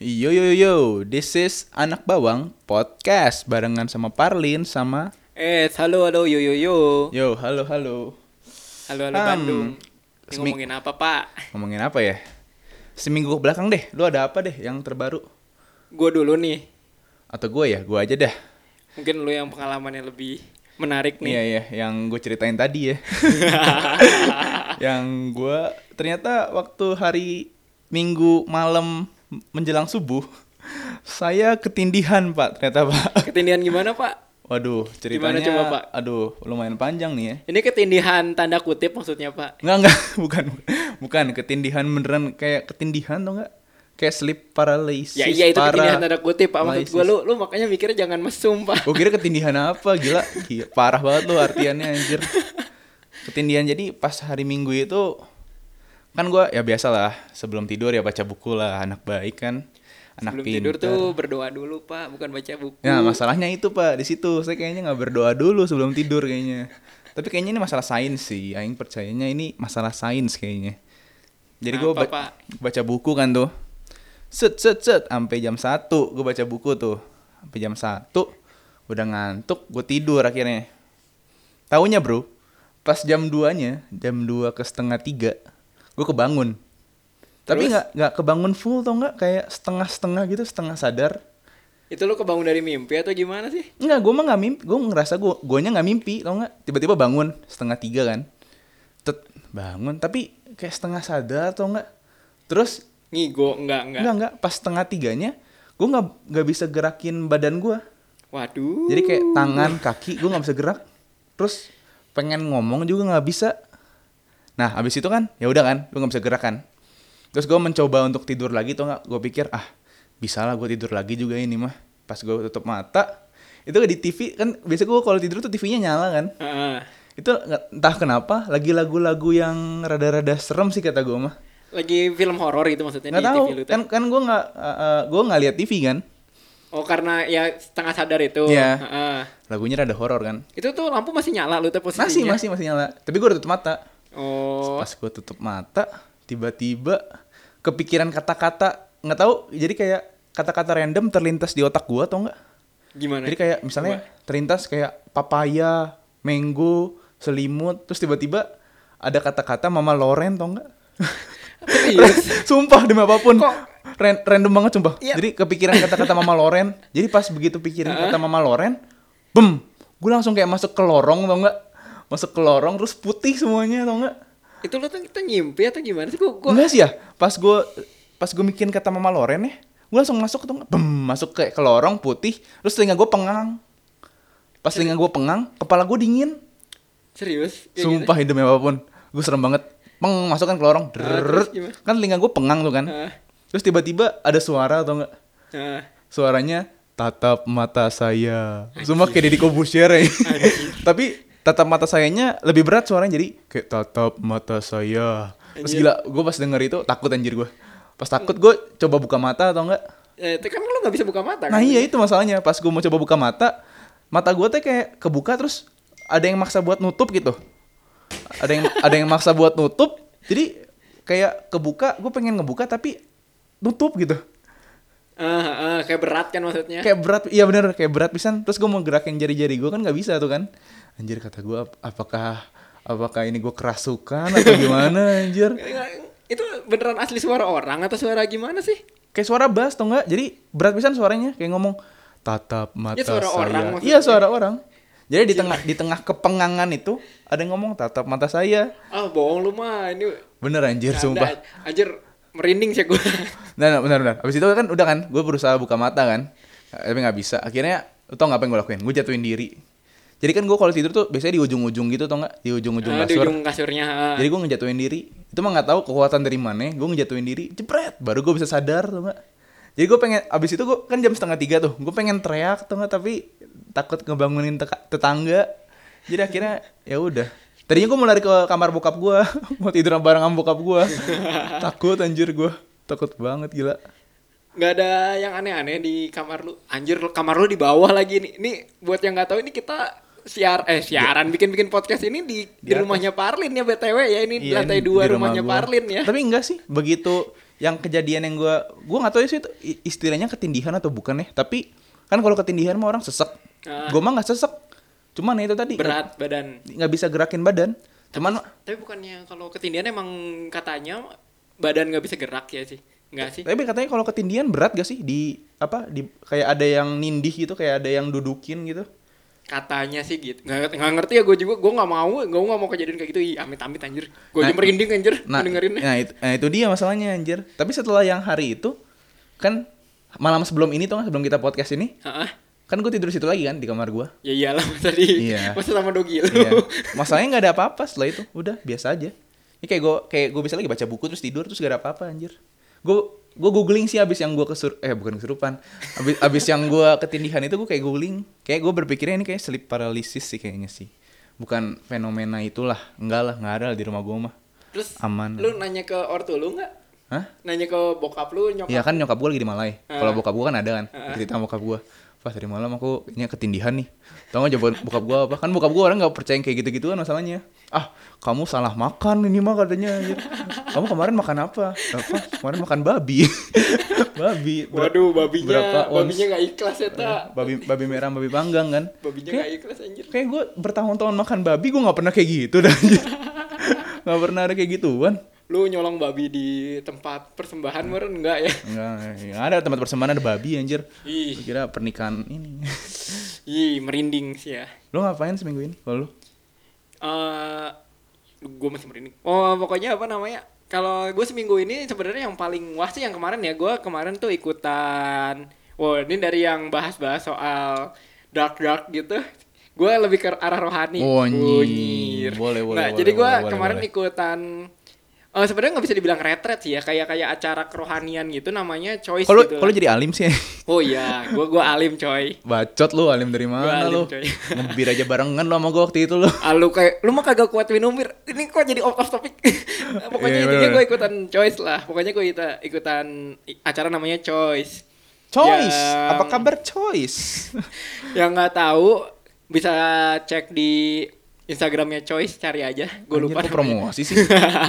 Yo yo yo, this is Anak Bawang Podcast barengan sama Parlin sama Eh, halo halo yo yo yo. Yo, halo halo. Halo halo Hmm, Bandung. Ini ngomongin apa, Pak? Ngomongin apa ya? Seminggu ke belakang deh, lu ada apa deh yang terbaru? Gue dulu nih. Atau gue ya, gue aja dah. Mungkin lu yang pengalamannya lebih menarik nih. Iya iya, yang gue ceritain tadi ya. yang gue ternyata waktu hari Minggu malam menjelang subuh, saya ketindihan pak ternyata pak. Ketindihan gimana, Pak? Waduh, ceritanya, Gimana coba, Pak? aduh lumayan panjang nih ya. Ini ketindihan tanda kutip maksudnya, Pak. Enggak enggak, bukan bukan ketindihan beneran kayak ketindihan tau enggak? Kayak sleep paralysis. Ya iya itu para- ketindihan tanda kutip, Pak. Maksud gue lu lu makanya mikirnya jangan mesum, Pak. Gue kira ketindihan apa gila, Gila, parah banget lu artiannya anjir. Ketindihan jadi pas hari Minggu itu kan gua ya biasa lah sebelum tidur ya baca buku lah anak baik kan anak Sebelum tidur pinter. tuh berdoa dulu, Pak, bukan baca buku. Ya masalahnya itu pak di situ saya kayaknya nggak berdoa dulu sebelum tidur kayaknya. Tapi kayaknya ini masalah sains sih. Aing percayanya ini masalah sains kayaknya. Jadi gue Pak? baca buku kan tuh. Set set set sampai jam 1 gue baca buku tuh. Sampai jam 1 udah ngantuk gue tidur akhirnya. Taunya bro, pas jam 2-nya, jam 2 ke setengah 3, gue kebangun. Tapi nggak nggak kebangun full tau nggak kayak setengah-setengah gitu, setengah sadar. Itu lu kebangun dari mimpi atau gimana sih? Enggak, gue mah nggak mimpi. Gue ngerasa gue, guanya nggak mimpi, tau nggak? Tiba-tiba bangun setengah tiga kan, Tet, bangun. Tapi kayak setengah sadar, tau nggak? Terus Ngigo enggak enggak. enggak enggak, pas setengah tiganya, gue nggak nggak bisa gerakin badan gue. Waduh. Jadi kayak tangan, kaki, gue nggak bisa gerak. Terus pengen ngomong juga nggak bisa. Nah, abis itu kan, ya udah kan, gue nggak bisa gerak kan. Terus gue mencoba untuk tidur lagi, tau nggak? Gue pikir, ah, bisa lah gue tidur lagi juga ini mah. Pas gue tutup mata, itu di TV kan, biasa gue kalau tidur tuh TV-nya nyala kan. Heeh. Itu entah kenapa, lagi lagu-lagu yang rada-rada serem sih kata gue mah. Lagi film horor itu maksudnya Nggak di tahu, TV lu tuh. kan kan gue nggak, uh, gue nggak lihat TV kan. Oh karena ya setengah sadar itu. Iya. Heeh. Lagunya rada horor kan. Itu tuh lampu masih nyala lu tuh posisinya. Masih, masih, masih nyala. Tapi gue udah tutup mata. Oh. Pas gue tutup mata, tiba-tiba kepikiran kata-kata nggak tahu. Jadi kayak kata-kata random terlintas di otak gue atau enggak? Gimana? Jadi kayak misalnya terlintas kayak papaya, mango, selimut, terus tiba-tiba ada kata-kata Mama Loren tau enggak? Sumpah demi apa pun. Kok- Ran- random banget sumpah. Iya. Jadi kepikiran kata-kata Mama Loren. Jadi pas begitu pikirin kata Mama Loren, bem, gue langsung kayak masuk ke lorong tau enggak? Masuk ke lorong terus putih semuanya tau enggak? itu lu tuh kita ngimpi atau gimana sih? Gua, gua... Enggak sih ya, pas gue pas gue mikirin kata Mama Loren ya, gue langsung masuk tuh, bem, masuk ke, ke lorong putih, terus telinga gue pengang. Pas telinga gue pengang, kepala gue dingin. Serius? Kayak Sumpah hidup apa pun, gue serem banget. Peng, masuk kan ke lorong, gimana? kan telinga gue pengang tuh kan. Heeh. Terus tiba-tiba ada suara atau enggak? Gitu? Heeh. Suaranya tatap mata saya. Sumpah kayak Deddy Kobusier ya. Tapi tatap mata sayanya lebih berat suaranya jadi kayak tatap mata saya. Terus Anjir. gila, gue pas denger itu takut anjir gue. Pas takut gue coba buka mata atau enggak? Eh, itu kan lu gak bisa buka mata kan? Nah iya itu masalahnya. Pas gue mau coba buka mata, mata gue tuh kayak kebuka terus ada yang maksa buat nutup gitu. Ada yang ada yang maksa buat nutup. Jadi kayak kebuka, gue pengen ngebuka tapi nutup gitu. Ah, ah, kayak berat kan maksudnya? Kayak berat, iya bener kayak berat pisan. Terus gue mau gerakin jari-jari gue kan nggak bisa tuh kan. Anjir kata gue, ap- apakah apakah ini gue kerasukan atau gimana anjir? Itu beneran asli suara orang atau suara gimana sih? Kayak suara bass tuh nggak? Jadi berat pisan suaranya kayak ngomong tatap mata Ya, suara saya. orang. Iya suara orang. Jadi di tengah di tengah kepengangan itu ada yang ngomong tatap mata saya. Ah, bohong lu mah. Ini Bener anjir Nggak, sumpah. Anjir merinding sih gue. Nah, nah, benar benar. Habis itu kan udah kan, gue berusaha buka mata kan, tapi nggak bisa. Akhirnya, tau nggak apa yang gue lakuin? Gue jatuhin diri. Jadi kan gue kalau tidur tuh biasanya di ujung-ujung gitu, tau nggak? Di ujung-ujung Ah, di kasur. ujung kasurnya. Jadi gue ngejatuhin diri. Itu mah nggak tahu kekuatan dari mana. Gue ngejatuhin diri, jepret. Baru gue bisa sadar, tau nggak? Jadi gue pengen, abis itu gue kan jam setengah tiga tuh. Gue pengen teriak, tau nggak? Tapi takut ngebangunin tetangga. Jadi akhirnya ya udah. Tadinya gue mau lari ke kamar bokap gue, mau tidur bareng sama bokap gue. Takut anjir gue, takut banget gila. nggak ada yang aneh-aneh di kamar lu. Anjir, kamar lu di bawah lagi nih. Ini buat yang nggak tahu ini kita siar eh siaran bikin-bikin podcast ini di di, rumahnya Parlin ya BTW ya ini Iya, lantai dua di rumah rumahnya gua. Parlin ya. Tapi enggak sih, begitu yang kejadian yang gue gue nggak tahu sih itu istilahnya ketindihan atau bukan ya tapi kan kalau ketindihan mah orang sesek. Ah. gue mah nggak sesek. Cuman ya itu tadi berat badan. nggak- bisa gerakin badan. Cuman tapi bukannya kalau ketindihan emang katanya badan nggak bisa gerak ya sih? Nggak sih? Tapi katanya kalau ketindihan berat gak sih? Di apa di kayak ada yang nindih gitu kayak ada yang dudukin gitu katanya sih gitu nggak nggak ngerti ya gue juga gue nggak mau gue nggak mau kejadian kayak gitu ih amit amit anjir gue aja Nah, merinding anjir nah, dengerinnya nah itu, nah itu dia masalahnya anjir tapi setelah yang hari itu kan malam sebelum ini tuh sebelum kita podcast ini Heeh. kan gue tidur situ lagi kan di kamar gue ya iyalah masa di Iya. masa sama dogi lu Iya. Masalahnya nggak ada apa-apa setelah itu. Udah biasa aja. Ini kayak gue kayak gue bisa lagi baca buku terus tidur terus gak ada apa-apa anjir. Gue gue googling sih abis yang gue kesur eh bukan kesurupan. Abis abis yang gue ketindihan itu gue kayak googling. Kayak gue berpikirnya ini kayak sleep paralysis sih kayaknya sih. Bukan fenomena itulah. Enggak lah, nggak ada lah di rumah gue mah. terus Aman. lu nanya ke ortu lu nggak Hah? nanya ke bokap lu nyokap Iya kan nyokap gue lagi di Malai. Kalau Ah. bokap gue kan ada kan. Ah. Cerita bokap gue. Pas tadi malam aku kayaknya ketindihan nih. Tau gak jawaban bokap gue apa? Kan bokap gue orang gak percaya yang kayak gitu-gituan masalahnya. Ah, kamu salah makan ini mah katanya. Kamu kemarin makan apa? Apa? Kemarin makan babi. babi. Ber- waduh babinya berapa ons? babinya nggak ikhlas ya tak babi babi merah, babi panggang kan. babinya Kayak- nggak ikhlas anjir Kayak gue bertahun-tahun makan babi, gue gak pernah kayak gitu dah. anjir. gak pernah ada kayak gituan. Lu nyolong babi di tempat persembahan meren enggak ya Enggak, enggak ada tempat persembahan ada babi anjir. ih kira pernikahan ini. ih merinding sih ya Lo ngapain seminggu ini? Kalau lu? eh gue masih merinding. Oh pokoknya apa namanya? Kalau gue seminggu ini sebenarnya yang paling wah sih yang kemarin ya gue kemarin tuh ikutan. Wow ini dari yang bahas-bahas soal dark dark gitu. Gue lebih ke arah rohani. Oh, nyir. Boleh, boleh, Nah boleh, jadi gue kemarin boleh. ikutan. Eh sebenarnya nggak bisa dibilang retret sih ya kayak kayak acara kerohanian gitu namanya choice Kalau gitu. kalau jadi alim sih. Oh iya, gue gue alim coy. Bacot lu alim dari mana alim, lu? coy. Ngebir aja barengan lu sama gua waktu itu lu. Ah, lu kayak lu mah kagak kuat minum bir. Ini kok jadi off off topic. Pokoknya Iya, intinya gue ikutan choice lah. Pokoknya gue ikutan, ikutan acara namanya choice. Choice. Yang- Apa kabar choice? Yang nggak tahu bisa cek di Instagramnya choice cari aja. Gue lupa. namanya. promosi sih.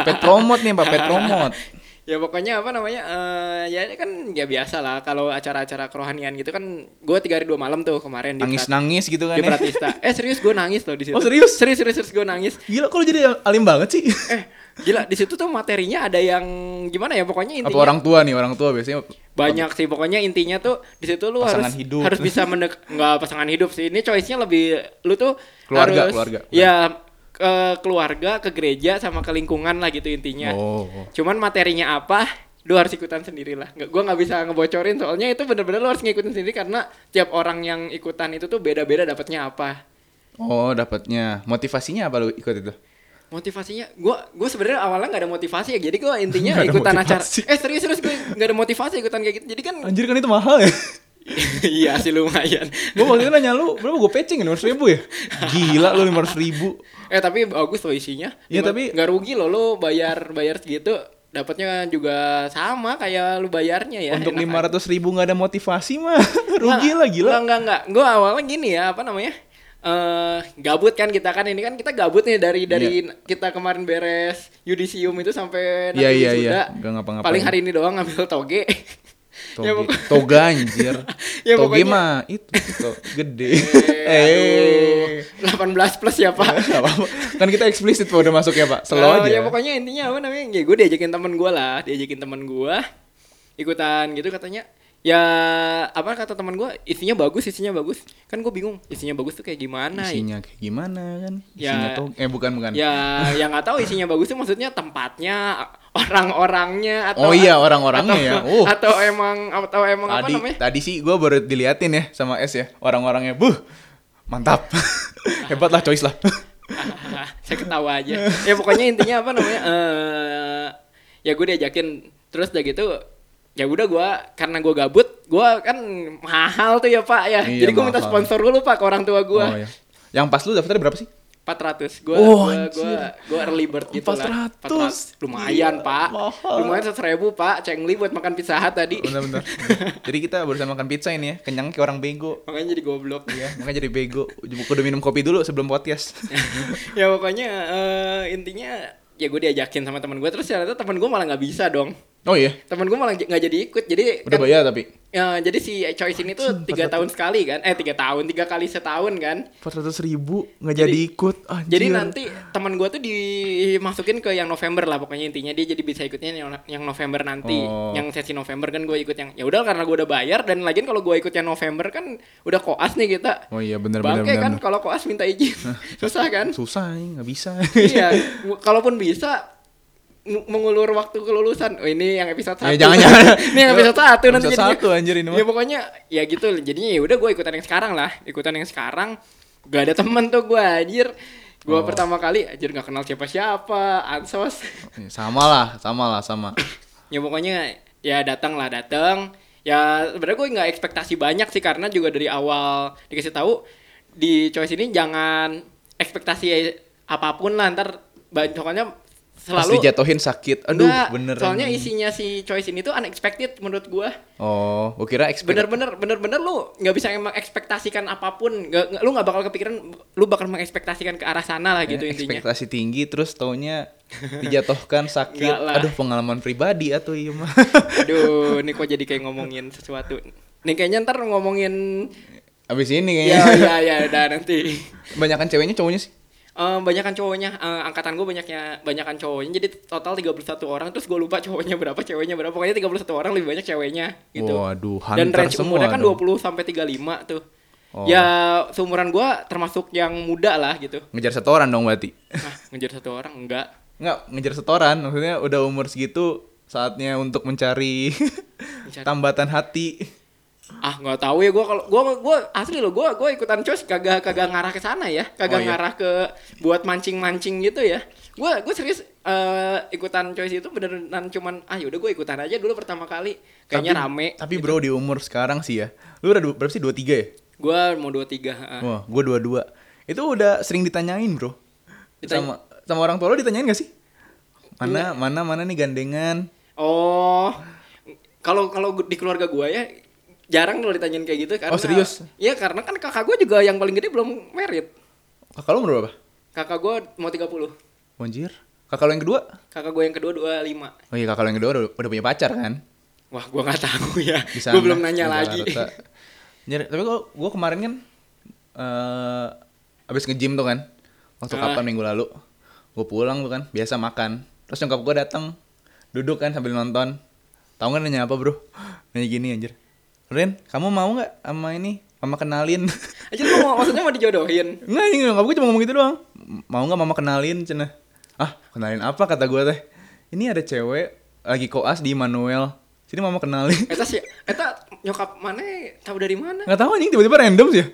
Pet promote nih, Pak, pet promote. ya pokoknya apa namanya eh ya ini kan ya biasa lah kalau acara-acara kerohanian gitu kan gue tiga hari dua malam tuh kemarin di Prat- Nangis-nangis gitu kan di ya. Pratista eh serius gue nangis loh di situ Oh, serius? serius serius, serius gue nangis Gila, lu jadi alim banget sih? eh gila di situ tuh materinya ada yang gimana ya pokoknya Apa intinya orang tua nih, orang tua biasanya banyak sih pokoknya intinya tuh di situ lu Pasangan harus hidup. harus bisa mendek nggak pasangan hidup sih ini choice-nya lebih lu tuh Keluarga, harus keluarga. ya ke keluarga ke gereja sama ke lingkungan lah gitu intinya Oh. oh. cuman materinya apa lu harus ikutan sendiri lah nggak gua nggak bisa ngebocorin soalnya itu bener-bener lu harus ngikutin sendiri karena tiap orang yang ikutan itu tuh beda-beda dapatnya apa Oh, dapatnya. Motivasinya apa lu ikut itu? Motivasinya gua gua sebenarnya awalnya nggak ada motivasi ya jadi gua intinya ada ikutan acara eh serius serius gue nggak ada motivasi ikutan kayak gitu jadi kan Anjir kan itu mahal ya. iya sih lumayan Gua waktu itu nanya lu, berapa gue pecing lima ribu ya? Gila lu lima ribu. eh tapi bagus loh isinya Iya, tapi- nggak rugi loh lu bayar bayar segitu dapatnya juga sama kayak lu bayarnya ya Untuk lima ratus ribu nggak ada motivasi mah rugi lah gila. Enggak, enggak, enggak. Gue awalnya gini ya, apa namanya? Eh gabut kan kita kan ini kan kita gabut nih dari dari kita kemarin beres yudisium itu sampai nanti iya, wisuda. iya. Nggak ngapa-ngapain. Paling hari ini doang ngambil toge. Toge. Ya, pokok- Toga anjir. Ya, Toge pokoknya- mah itu to, gede. eh, aduh, 18 plus ya pak. Nggak apa-apa. Kan kita eksplisit Pak udah masuk ya Pak. Slow Oh, aja. Ya pokoknya intinya apa namanya? Ya gue diajakin temen gue lah, diajakin temen gue ikutan gitu katanya. Ya apa kata teman gue isinya bagus, isinya bagus. Kan gue bingung isinya bagus tuh kayak gimana? Isinya kayak gimana kan? Ya. Isinya tuh eh bukan bukan. Ya yang nggak tahu isinya bagus tuh maksudnya tempatnya, orang-orangnya atau Oh iya, orang-orangnya ya. Uh. Atau emang atau emang apa tadi namanya? tadi sih gue baru diliatin ya sama S ya orang-orangnya. Buh, mantap. Hebat lah choice lah. Ah, saya ketawa aja. ya pokoknya intinya apa namanya? eh ya gue diajakin terus udah gitu ya udah gue karena gue gabut gue kan mahal tuh ya pak ya Iya, jadi gue minta sponsor dulu pak ke orang tua gue Oh, iya. Yang pas lu daftar berapa sih? 400 gue Oh, gue gue gue early bird gitu lah 400. lumayan Gila, pak mahal. lumayan seratus ribu pak cengli buat makan pizza hut tadi Bentar-bentar. Jadi kita barusan makan pizza ini ya, kenyang kayak orang bego. makanya jadi goblok Iya, makanya jadi bego. Udah minum kopi dulu sebelum podcast. ya pokoknya eh, intinya ya gue diajakin sama teman gue terus ternyata teman gue malah nggak bisa dong Oh iya, Temen gue malah nggak jadi ikut. Jadi udah kan- bayar tapi Ya, jadi si Choice ini tuh tiga tahun sekali kan? Eh tiga tahun, tiga kali setahun kan? empat ratus ribu nggak Jadi- jadi ikut. Anjir. Jadi nanti teman gue tuh dimasukin ke yang November lah pokoknya intinya dia jadi bisa ikutnya yang, yang November nanti. Oh. Yang sesi November kan gue ikut yang ya udah karena gue udah bayar dan lagian kalau gue ikut yang November kan udah koas nih kita. Oh iya bener bener Bangke kan kalau koas minta izin. Susah kan? Susah nggak bisa. iya, kalaupun bisa mengulur waktu kelulusan. Oh ini yang episode satu. Ya, jangan, jangan. ini yang episode satu nanti Episode jadinya. satu, anjir, ini. Ya pokoknya ya gitu. Jadinya ya udah gue ikutan yang sekarang lah. Ikutan yang sekarang. Gak ada temen tuh gue anjir. Gue Oh. pertama kali anjir gak kenal siapa-siapa. Ansos. Sama lah, sama lah, sama. ya pokoknya ya datang lah datang. Ya sebenarnya gue nggak ekspektasi banyak sih karena juga dari awal dikasih tahu di choice ini jangan ekspektasi apa pun lah ntar ba- pokoknya Pas selalu dijatuhin sakit. Aduh, Enggak, bener. soalnya isinya si choice ini tuh unexpected menurut gua Oh, gua kira expect. bener-bener bener-bener lu nggak bisa emang ekspektasikan apa pun nggak- lu nggak bakal kepikiran lu bakal mengekspektasikan ke arah sana lah gitu Eh, intinya Ekspektasi tinggi terus taunya dijatuhkan sakit. Aduh, pengalaman pribadi atau iya mah. aduh ini kok jadi kayak ngomongin sesuatu nih kayaknya ntar ngomongin Abis ini ya kayaknya. ya ya udah nanti Banyakan ceweknya cowoknya sih. Eh, banyakan cowoknya eh, angkatan gue banyaknya banyakan cowoknya jadi total 31 orang terus gue lupa cowoknya berapa ceweknya berapa pokoknya 31 orang lebih banyak ceweknya gitu Waduh, dan range semua umurnya kan dong. 20 sampai 35 tuh Oh. ya seumuran gue termasuk yang muda lah gitu Ngejar setoran dong berarti. nah ngejar satu orang enggak Enggak, ngejar setoran. Maksudnya udah umur segitu saatnya untuk mencari Mencari- tambatan hati. Ah nggak tahu ya gue kalau gue gue asli loh gue gue ikutan cos kagak kagak ngarah ke sana ya kagak Oh, iya. ngarah ke buat mancing mancing gitu ya gue gue serius eh, ikutan choice itu beneran cuman ah yaudah gue ikutan aja dulu pertama kali kayaknya Tapi- rame Tapi bro di umur sekarang sih ya. Lu udah berapa sih? 23 ya? gue mau dua tiga Wah, gua 22. Itu udah sering ditanyain, Bro. Ditanya- Sama sama orang tua lo ditanyain gak sih? Mana mana mana nih gandengan? oh kalau kalau di keluarga gue ya jarang loh ditanyain kayak gitu karena Oh, serius? Iya karena kan kakak gue juga yang paling gede belum merit Kakak lo umur berapa? kakak gue mau 30 Anjir. Kakak lo yang kedua? kakak gue yang kedua 25 Oh iya, kakak lo yang kedua udah, udah punya pacar kan? wah gue nggak tahu ya gue belum nanya lagi. Anjir, tapi kok gua kemarin kan eh abis nge-gym tuh kan. Waktu Ah. kapan minggu lalu. Gue pulang tuh kan, biasa makan. Terus nyokap gua datang, duduk kan sambil nonton. Tahu nggak nanya apa, Bro? Nanya gini anjir. Ren, kamu mau nggak sama ini? Mama kenalin. aja lu mau maksudnya mau dijodohin Enggak, ini nyokap gue cuma ngomong gitu doang. Mau nggak mama kenalin, cina? Ah, kenalin apa kata gue teh? Ini ada cewek lagi koas di Manuel. Sini mama kenalin. Eta sih, eta nyokap mana tahu dari mana? Nggak tahu anjing tiba-tiba random sih. ya.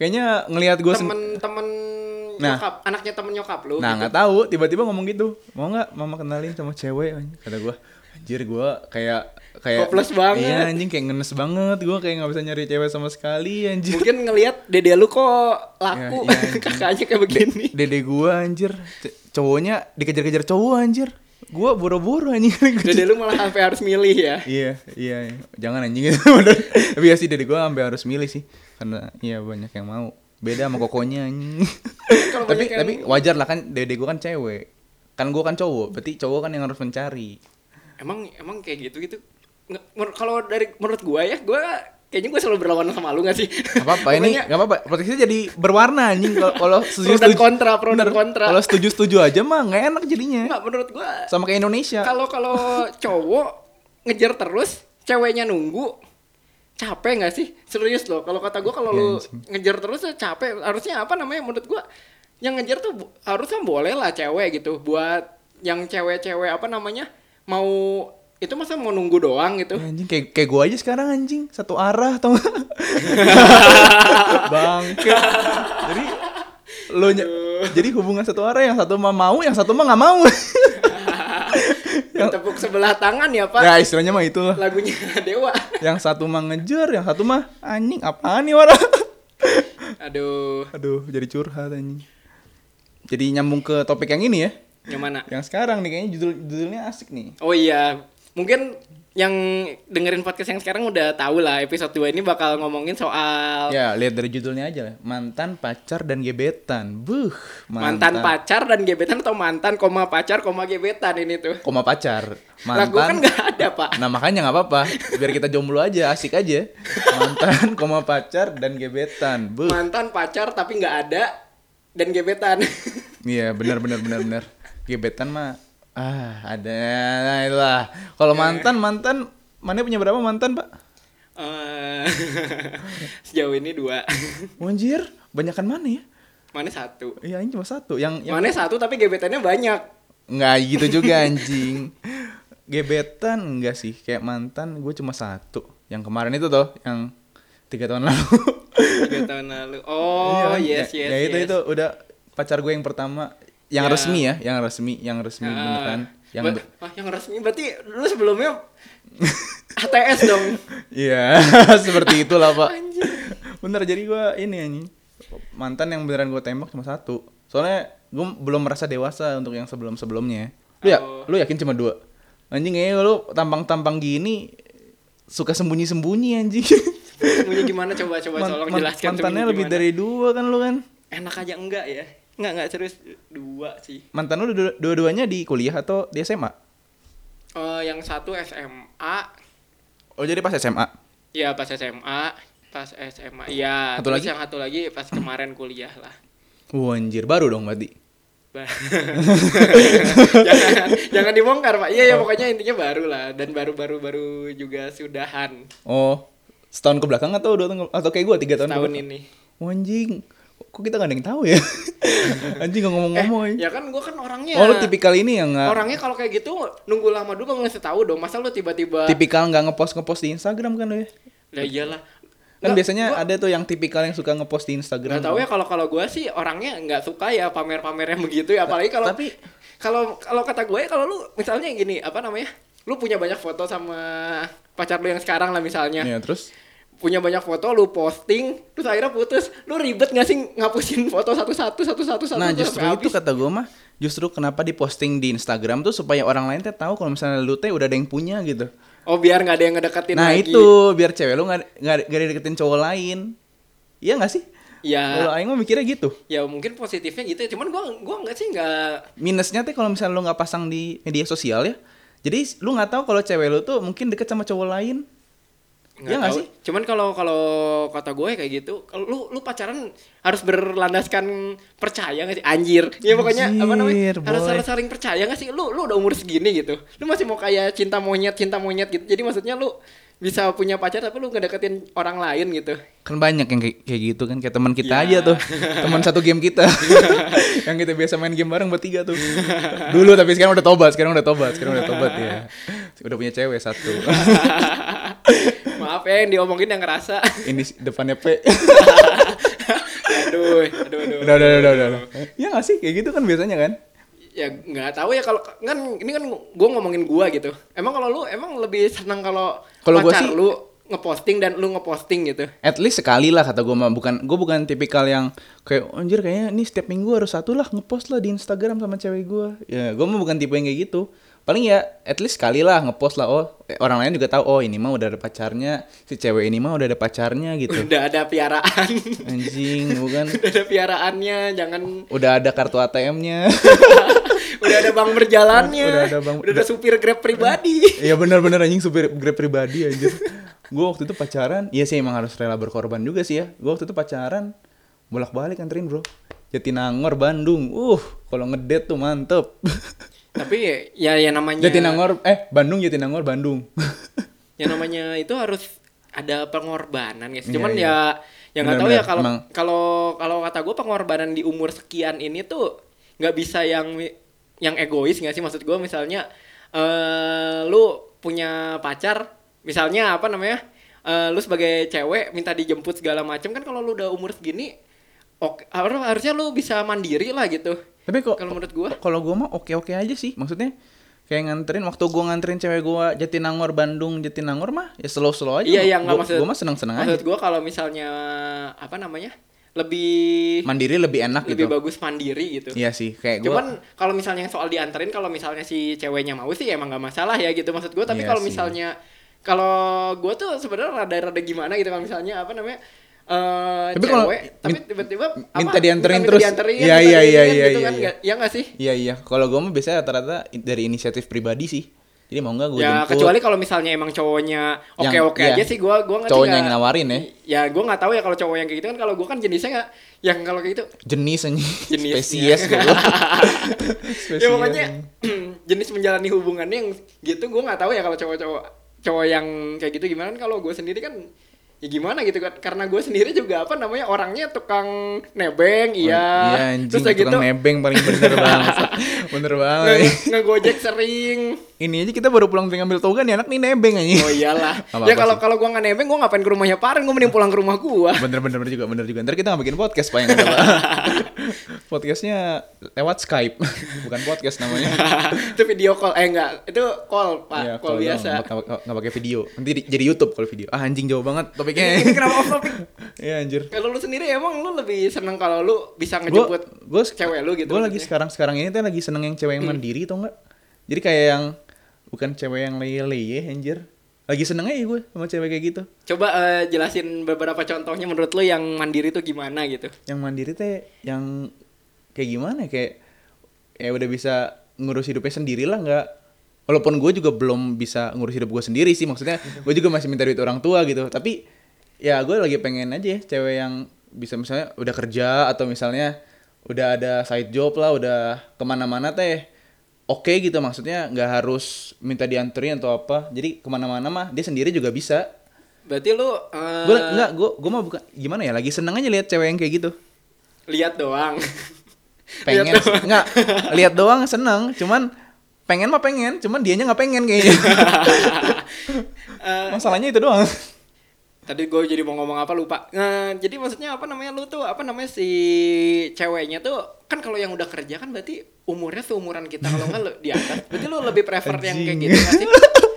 Kayaknya ngelihat gue Temen-temen Nah. nyokap, anaknya temen nyokap lu. Nah, gitu. nggak tahu, tiba-tiba ngomong gitu. Mau nggak mama kenalin sama cewek? Kata gue, anjir gue kayak kayak Hopeless banget. Iya, anjing kayak ngenes banget. Gue kayak nggak bisa nyari cewek sama sekali, anjir. Mungkin ngelihat dede lu kok laku, Ya, anjing. kakaknya kayak begini. Dede gue anjir, cowoknya dikejar-kejar cowok anjir. Gue boro-boro anjing. Dede lu malah sampai harus milih ya. Iya, iya, iya. jangan anjing itu. Tapi ya sih dari gua sampai harus milih sih. Karena iya banyak yang mau. Beda sama kokonya anjing. Tapi yang- tapi wajar lah kan dede gua kan cewek. Kan gua kan cowok, berarti cowok kan yang harus mencari. Emang emang kayak gitu-gitu. Nge- menur- Kalau dari menurut gua ya, gua kayaknya gua selalu berlawanan sama lu gak sih? Gak apa-apa ini, gak apa-apa. Podcastnya jadi berwarna anjing kalau kalau setuju Pro dan kontra, pro dan kontra. Kalau setuju-setuju aja mah nggak enak jadinya. Enggak menurut gua Sama kayak Indonesia. kalau kalau cowok ngejar terus, ceweknya nunggu, capek nggak sih? Serius loh. Kalau kata gua kalau Iya, lu ngejar terus ya capek. Harusnya apa namanya? Menurut gua yang ngejar tuh harusnya boleh lah cewek gitu. Buat yang cewek-cewek apa namanya mau itu masa mau nunggu doang gitu. Ya, anjing kayak kayak gua aja sekarang anjing satu arah tau? Bangke. Jadi lo jadi hubungan satu arah yang satu mah mau, yang satu mah nggak mau. Tepuk sebelah tangan ya pak. ya istilahnya mah itu. Lagunya Dewa. Yang satu mah ngejar, yang satu mah anjing apaan nih orang? Aduh, Aduh, jadi curhat anjing. Jadi nyambung ke topik yang ini ya. yang mana? Yang sekarang nih kayaknya judul judulnya asik nih. Oh iya, mungkin yang dengerin podcast yang sekarang udah tahu lah episode 2 ini bakal ngomongin soal Ya, lihat dari judulnya aja lah. Mantan, pacar, dan gebetan. Buh, mantan. pacar dan gebetan atau mantan koma pacar koma gebetan ini tuh. Koma pacar. Lah gue kan nggak ada pak. Nah makanya nggak apa-apa, biar kita jomblo aja, asik aja. Mantan, koma pacar, dan gebetan. Buh. Mantan pacar tapi nggak ada dan gebetan. Iya, benar benar benar benar. Gebetan mah ah ada nah, itulah. Kalau mantan mantan mana punya berapa mantan, Pak? Eh, sejauh ini dua. Anjir, banyakan mana ya? Mana satu? Iya, ini cuma satu. Yang yang Mana satu tapi gebetannya banyak. nggak gitu juga anjing. Gebetan enggak sih, kayak mantan gue cuma satu. Yang kemarin itu tuh, yang tiga tahun lalu. Tiga tahun lalu. Oh Iya, yes ya, yes. ya itu yes. itu udah pacar gue yang pertama, yang Ya. resmi ya, yang resmi, yang resmi Ah, beneran, yang ba- be- ah, yang resmi berarti lu sebelumnya ATS dong. Iya, seperti itulah pak. Anjir. Bener, jadi gue ini anjing mantan yang beneran gue tembak cuma satu. Soalnya gue belum merasa dewasa untuk yang sebelum sebelumnya. Lu ya, Oh. lu yakin cuma dua? Anjing eh lu tampang-tampang gini suka sembunyi-sembunyi anjing. Sembunyi gimana coba coba Man- tolong jelaskan mantannya sembunyi lebih gimana. dari dua kan lu kan? enak aja enggak ya? Enggak enggak serius dua sih. Mantan lu dua- dua-duanya di kuliah atau di SMA? Oh, yang satu SMA, Oh jadi pas SMA? ya pas SMA, pas SMA. Iya, Satu terus lagi? yang satu lagi pas kemarin kuliah lah. Wah anjir, baru dong berarti. Jangan jangan dibongkar pak iya ya pokoknya intinya baru lah dan baru baru juga sudahan Oh, setahun ke belakang atau dua tahun atau kayak gue tiga tahun ke tahun belakang? ini Wah, anjing, kok kita gak ada yang tahu ya? anjing gak ngomong-ngomong. eh, ya kan gue kan orangnya oh, lu tipikal ini yang nggak orangnya kalau kayak gitu nunggu lama dulu nggak ngasih tahu dong masa lu tiba-tiba tipikal nggak ngepost ngepost di Instagram kan lu ya? lah iyalah Kan Nggak, biasanya gua- ada tuh yang tipikal yang suka ngepost di Instagram. nggak tahu ya kalau kalau gue sih orangnya nggak suka ya pamer-pamer yang begitu ya apalagi kalau Tapi kalau kalau kata gue kalau lu misalnya gini apa namanya lu punya banyak foto sama pacar lu yang sekarang lah misalnya ya terus punya banyak foto lu posting terus akhirnya putus. Lu ribet gak sih ngapusin foto satu-satu satu-satu satu Nah justru habis? itu kata gue mah Justru kenapa diposting di Instagram tuh Supaya orang lain teh tahu kalau misalnya lu teh udah ada yang punya gitu. Oh biar nggak ada yang ngedeketin Nah lagi. itu biar cewek lu gak, gak, gak deketin cowok lain. Iya gak sih? Kalau ya Aing mah mikirnya gitu. Ya mungkin positifnya gitu ya. cuman gua gua nggak sih nggak Minusnya teh kalau misalnya lu gak pasang di media sosial ya. Jadi lu gak tahu kalau cewek lu tuh mungkin deket sama cowok lain nggak Iya nggak tahu. sih? cuman kalau kalau kata gue kayak gitu lu lu pacaran harus berlandaskan percaya gak sih? Anjir. Ya pokoknya apa namanya Anjir, harus boy. harus saling percaya gak sih? Lu lu udah umur segini gitu. Lu masih mau kayak cinta monyet cinta monyet gitu. Jadi maksudnya lu bisa punya pacar tapi lu nggak deketin orang lain gitu. Kan banyak yang kayak, kayak gitu kan. Kayak teman kita Ya. aja tuh. Teman satu game kita. Yang kita biasa main game bareng bertiga tuh. Dulu tapi sekarang udah tobat Sekarang udah tobat Sekarang udah tobat ya Udah punya cewek satu ya yang diomongin yang ngerasa. Ini depannya P. Aduh aduh aduh Udah udah udah udah, udah. Iya gak sih? Kayak gitu kan biasanya kan? Ya nggak tahu ya kalau kan ini kan gua ngomongin gua gitu. Emang kalau lu emang lebih senang kalau Kalau gua pacar sih- lu ngeposting dan lu ngeposting gitu? At least sekali lah kata gue mah. Bukan gue bukan tipikal yang kayak "Oh, anjir kayaknya ini setiap minggu harus satu lah ngepost lah di Instagram sama cewek gue ya gue mah bukan tipe yang kayak gitu paling ya at least sekali lah ngepost lah oh eh, orang lain juga tahu oh ini mah udah ada pacarnya si cewek ini mah udah ada pacarnya gitu udah ada piaraan anjing bukan udah ada piaraannya jangan udah ada kartu ATM-nya udah ada bank berjalannya Udah ada bank- udah ada supir grab pribadi Iya benar-benar anjing supir grab pribadi anjir. gue waktu itu pacaran, iya sih emang harus rela berkorban juga sih ya. Gue waktu itu pacaran bolak-balik anterin bro. Jatinangor Bandung. Uh, kalau ngedet tuh mantep. tapi ya ya namanya Jatinangor eh Bandung Jatinangor Bandung. ya namanya itu harus ada pengorbanan guys. Iya, cuman iya. ya ya nggak tahu ya kalau kalau kalau kata gue pengorbanan di umur sekian ini tuh nggak bisa yang yang egois nggak sih? Maksud gue misalnya eh lu punya pacar misalnya apa namanya? Eh, lu sebagai cewek minta dijemput segala macam kan kalau lu udah umur segini oke harus- harusnya lu bisa mandiri lah gitu Tapi kok Kalau menurut gua? kalau gue mah oke-oke aja sih. Maksudnya kayak nganterin waktu gue nganterin cewek gue Jatinangor Bandung Jatinangor mah ya slow-slow aja. Iya, iya, nggak Gua- maksud- Gua mah seneng-seneng aja. Maksud gue kalau misalnya apa namanya lebih mandiri lebih enak lebih gitu bagus mandiri gitu. iya sih kayak gue Cuman kalau misalnya soal dianterin kalau misalnya si ceweknya mau sih emang nggak masalah ya gitu maksud gue. Tapi Iya kalau misalnya kalau gue tuh sebenarnya rada-rada gimana gitu kalau misalnya apa namanya eh Tapi kalau tapi tiba-tiba minta dianterin minta terus. Iya, minta iya, diinin iya, gitu iya, kan, iya. nggak- iya nggak sih? iya iya kalau gue mah biasanya rata-rata dari inisiatif pribadi sih jadi mau nggak gue Ya jemput kecuali kalau misalnya emang cowoknya Yang- oke-oke iya. aja sih gue gua ngerti Cowoknya nggak- yang nawarin ya. Ya gue nggak tahu ya kalau cowok yang kayak gitu kan kalau gue kan jenisnya nggak yang kalau kayak gitu jenis aja Jenisnya. spesies gitu ya pokoknya jenis menjalani hubungannya yang gitu gue nggak tahu ya kalau cowok-cowok cowok yang kayak gitu gimana kan kalau gue sendiri kan ya gimana gitu kan? Karena gue sendiri juga apa namanya orangnya tukang nebeng iya. iya anjing terus kayak gitu nebeng paling bener banget bener banget. Nge- ngegojek sering ini aja kita baru pulang dari ngambil toga nih anak nih nebeng aja. Oh iyalah. Ya kalau kalau gue nggak nebeng gue ngapain ke rumahnya Paren gue mending pulang ke rumah gue bener bener bener juga bener juga. Ntar kita nggak bikin podcast pak yang podcastnya lewat Skype bukan podcast namanya. Itu video call eh enggak itu call pak Iya, call biasa. nggak- pakai video. Nanti di- jadi YouTube kalau video. Ah anjing jauh banget ini topiknya kenapa off topic Iya anjir. Kalau lu sendiri emang lu lebih seneng kalau lu bisa ngejemput gue cewek lu gitu? gue lagi sekarang sekarang ini tuh lagi seneng yang cewek yang mandiri tau nggak? Jadi kayak yang bukan cewek yang leye-leye anjir. Lagi seneng aja gue sama cewek kayak gitu. Coba eh, jelasin beberapa contohnya menurut lu yang mandiri tuh gimana gitu. yang mandiri teh yang kayak gimana ya? kayak ya udah bisa ngurus hidupnya sendiri lah nggak. Walaupun gue juga belum bisa ngurus hidup gue sendiri sih maksudnya gue juga masih minta duit orang tua gitu. Tapi ya gue lagi pengen aja ya cewek yang bisa misalnya udah kerja atau misalnya udah ada side job lah udah ke mana-mana teh oke gitu maksudnya nggak harus minta dianterin atau apa. Jadi ke mana-mana mah dia sendiri juga bisa. Berarti lu eh, gue nggak gue gue mah bukan gimana ya lagi seneng aja lihat cewek yang kayak gitu. lihat doang. pengen. Lihat doang. nggak lihat doang seneng. Cuman pengen mah pengen cuman dianya nggak pengen kayaknya. Masalahnya itu doang tadi gue jadi mau ngomong apa lupa. Nah, jadi maksudnya apa namanya lu tuh apa namanya si ceweknya tuh kan kalau yang udah kerja kan berarti umurnya seumuran kita kalau nggak lu- di atas. Berarti lu lebih prefer yang kayak gitu sih?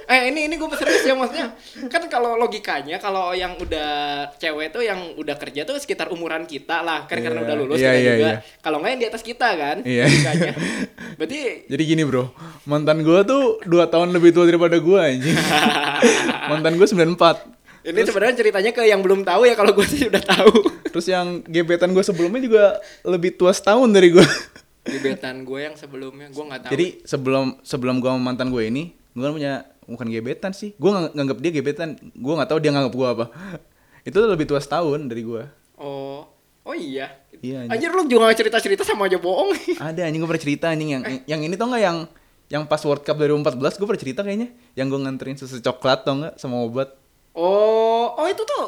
Eh ini ini gue serius ya maksudnya kan kalau logikanya kalau yang udah cewek tuh yang udah kerja tuh sekitar umuran kita lah kan karena Iya, udah lulus iya, kita iya, juga iya. kalau nggak yang di atas kita kan Iya. logikanya berarti jadi gini bro mantan gue tuh dua tahun lebih tua daripada gue anjing mantan gue 94 ini sebenarnya ceritanya ke yang belum tahu ya kalau gue sih udah tahu. Terus yang gebetan gue sebelumnya juga lebih tua setahun dari gue gebetan gue yang sebelumnya gue nggak tahu. Jadi sebelum sebelum gue sama mantan gue ini gue kan punya bukan gebetan sih. Gue ngang- nganggap dia gebetan. Gue nggak tahu dia nganggap gue apa. Itu lebih tua setahun dari gue oh oh iya? Iya, anjir lu juga cerita cerita sama aja bohong. Ada anjing gue pernah cerita anjing. Yang yang ini tau nggak yang yang pas World Cup 2014 gue pernah cerita kayaknya. Yang gue nganterin susu coklat tau nggak sama obat oh. Oh itu tuh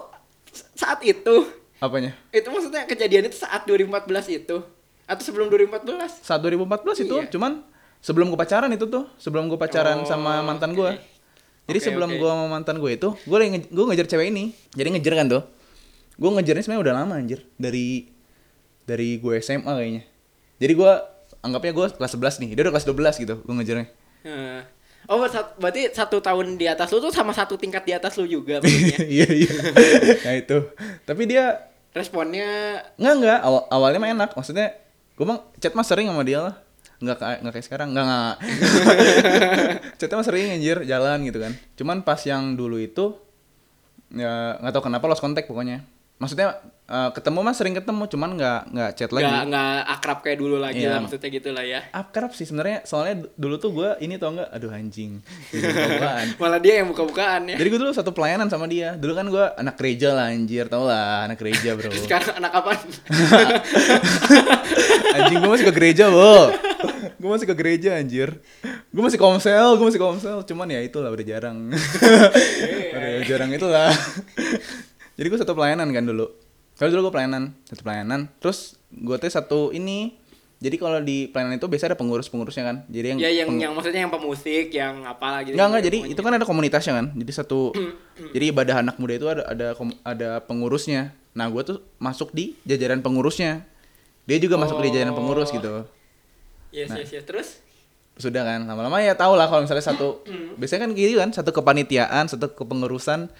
saat itu. Apanya? Itu maksudnya kejadian itu saat 2014 itu. Atau sebelum 2014 saat 2014 itu Iya. cuman sebelum gue pacaran itu tuh sebelum gue pacaran Oh, sama mantan oke. gue jadi Oke, sebelum oke. gue sama mantan gue itu gue lagi nge- gue ngejar cewek ini. Jadi ngejar kan tuh? Gue ngejarnya sebenarnya udah lama anjir. Dari dari gue SMA kayaknya. Jadi gue anggapnya gue kelas 11 nih. Dia udah kelas 12 gitu gue ngejarnya. Heeh. Oh sat- berarti satu tahun di atas lu tuh sama satu tingkat di atas lu juga maksudnya? Iya iya. Nah itu. Tapi dia responnya? Nggak nggak. Awal awalnya mah enak. Maksudnya gue mah chat mah sering sama dia lah. Nggak kayak nggak kayak sekarang. Nggak nggak. Chatnya mah sering anjir. Jalan gitu kan. Cuman pas yang dulu itu ya nggak tahu kenapa lost contact pokoknya maksudnya eh, ketemu mah sering ketemu cuman nggak nggak chat lagi. Nggak nggak akrab kayak dulu lagi Iya. lah maksudnya gitu lah ya. Akrab sih sebenarnya soalnya dulu tuh gue ini tau nggak? Aduh anjing. Malah dia yang buka-bukaan ya. Jadi gue dulu satu pelayanan sama dia. Dulu kan gue anak gereja lah anjir tau lah anak gereja bro. Sekarang anak apa? Anjing gue masih ke gereja bo. Gue masih ke gereja anjir. Gue masih komsel, gue masih komsel. Cuman ya itulah udah jarang. Udah jarang itulah Jadi gue satu pelayanan kan dulu Kalau dulu gue pelayanan Satu pelayanan Terus gue tuh satu ini Jadi kalau di pelayanan itu biasanya ada pengurus-pengurusnya kan Jadi yang ya yang peng- yang maksudnya yang pemusik yang apalah gitu Enggak enggak jadi itu kan ada komunitasnya kan. Jadi satu jadi ibadah anak muda itu ada ada ada pengurusnya. Nah, gue tuh masuk di jajaran pengurusnya. Dia juga masuk di jajaran pengurus Oh. gitu. yes Nah. yes yes terus Sudah kan. Lama-lama ya tau lah kalau misalnya satu biasanya kan gitu kan, satu kepanitiaan, satu kepengurusan.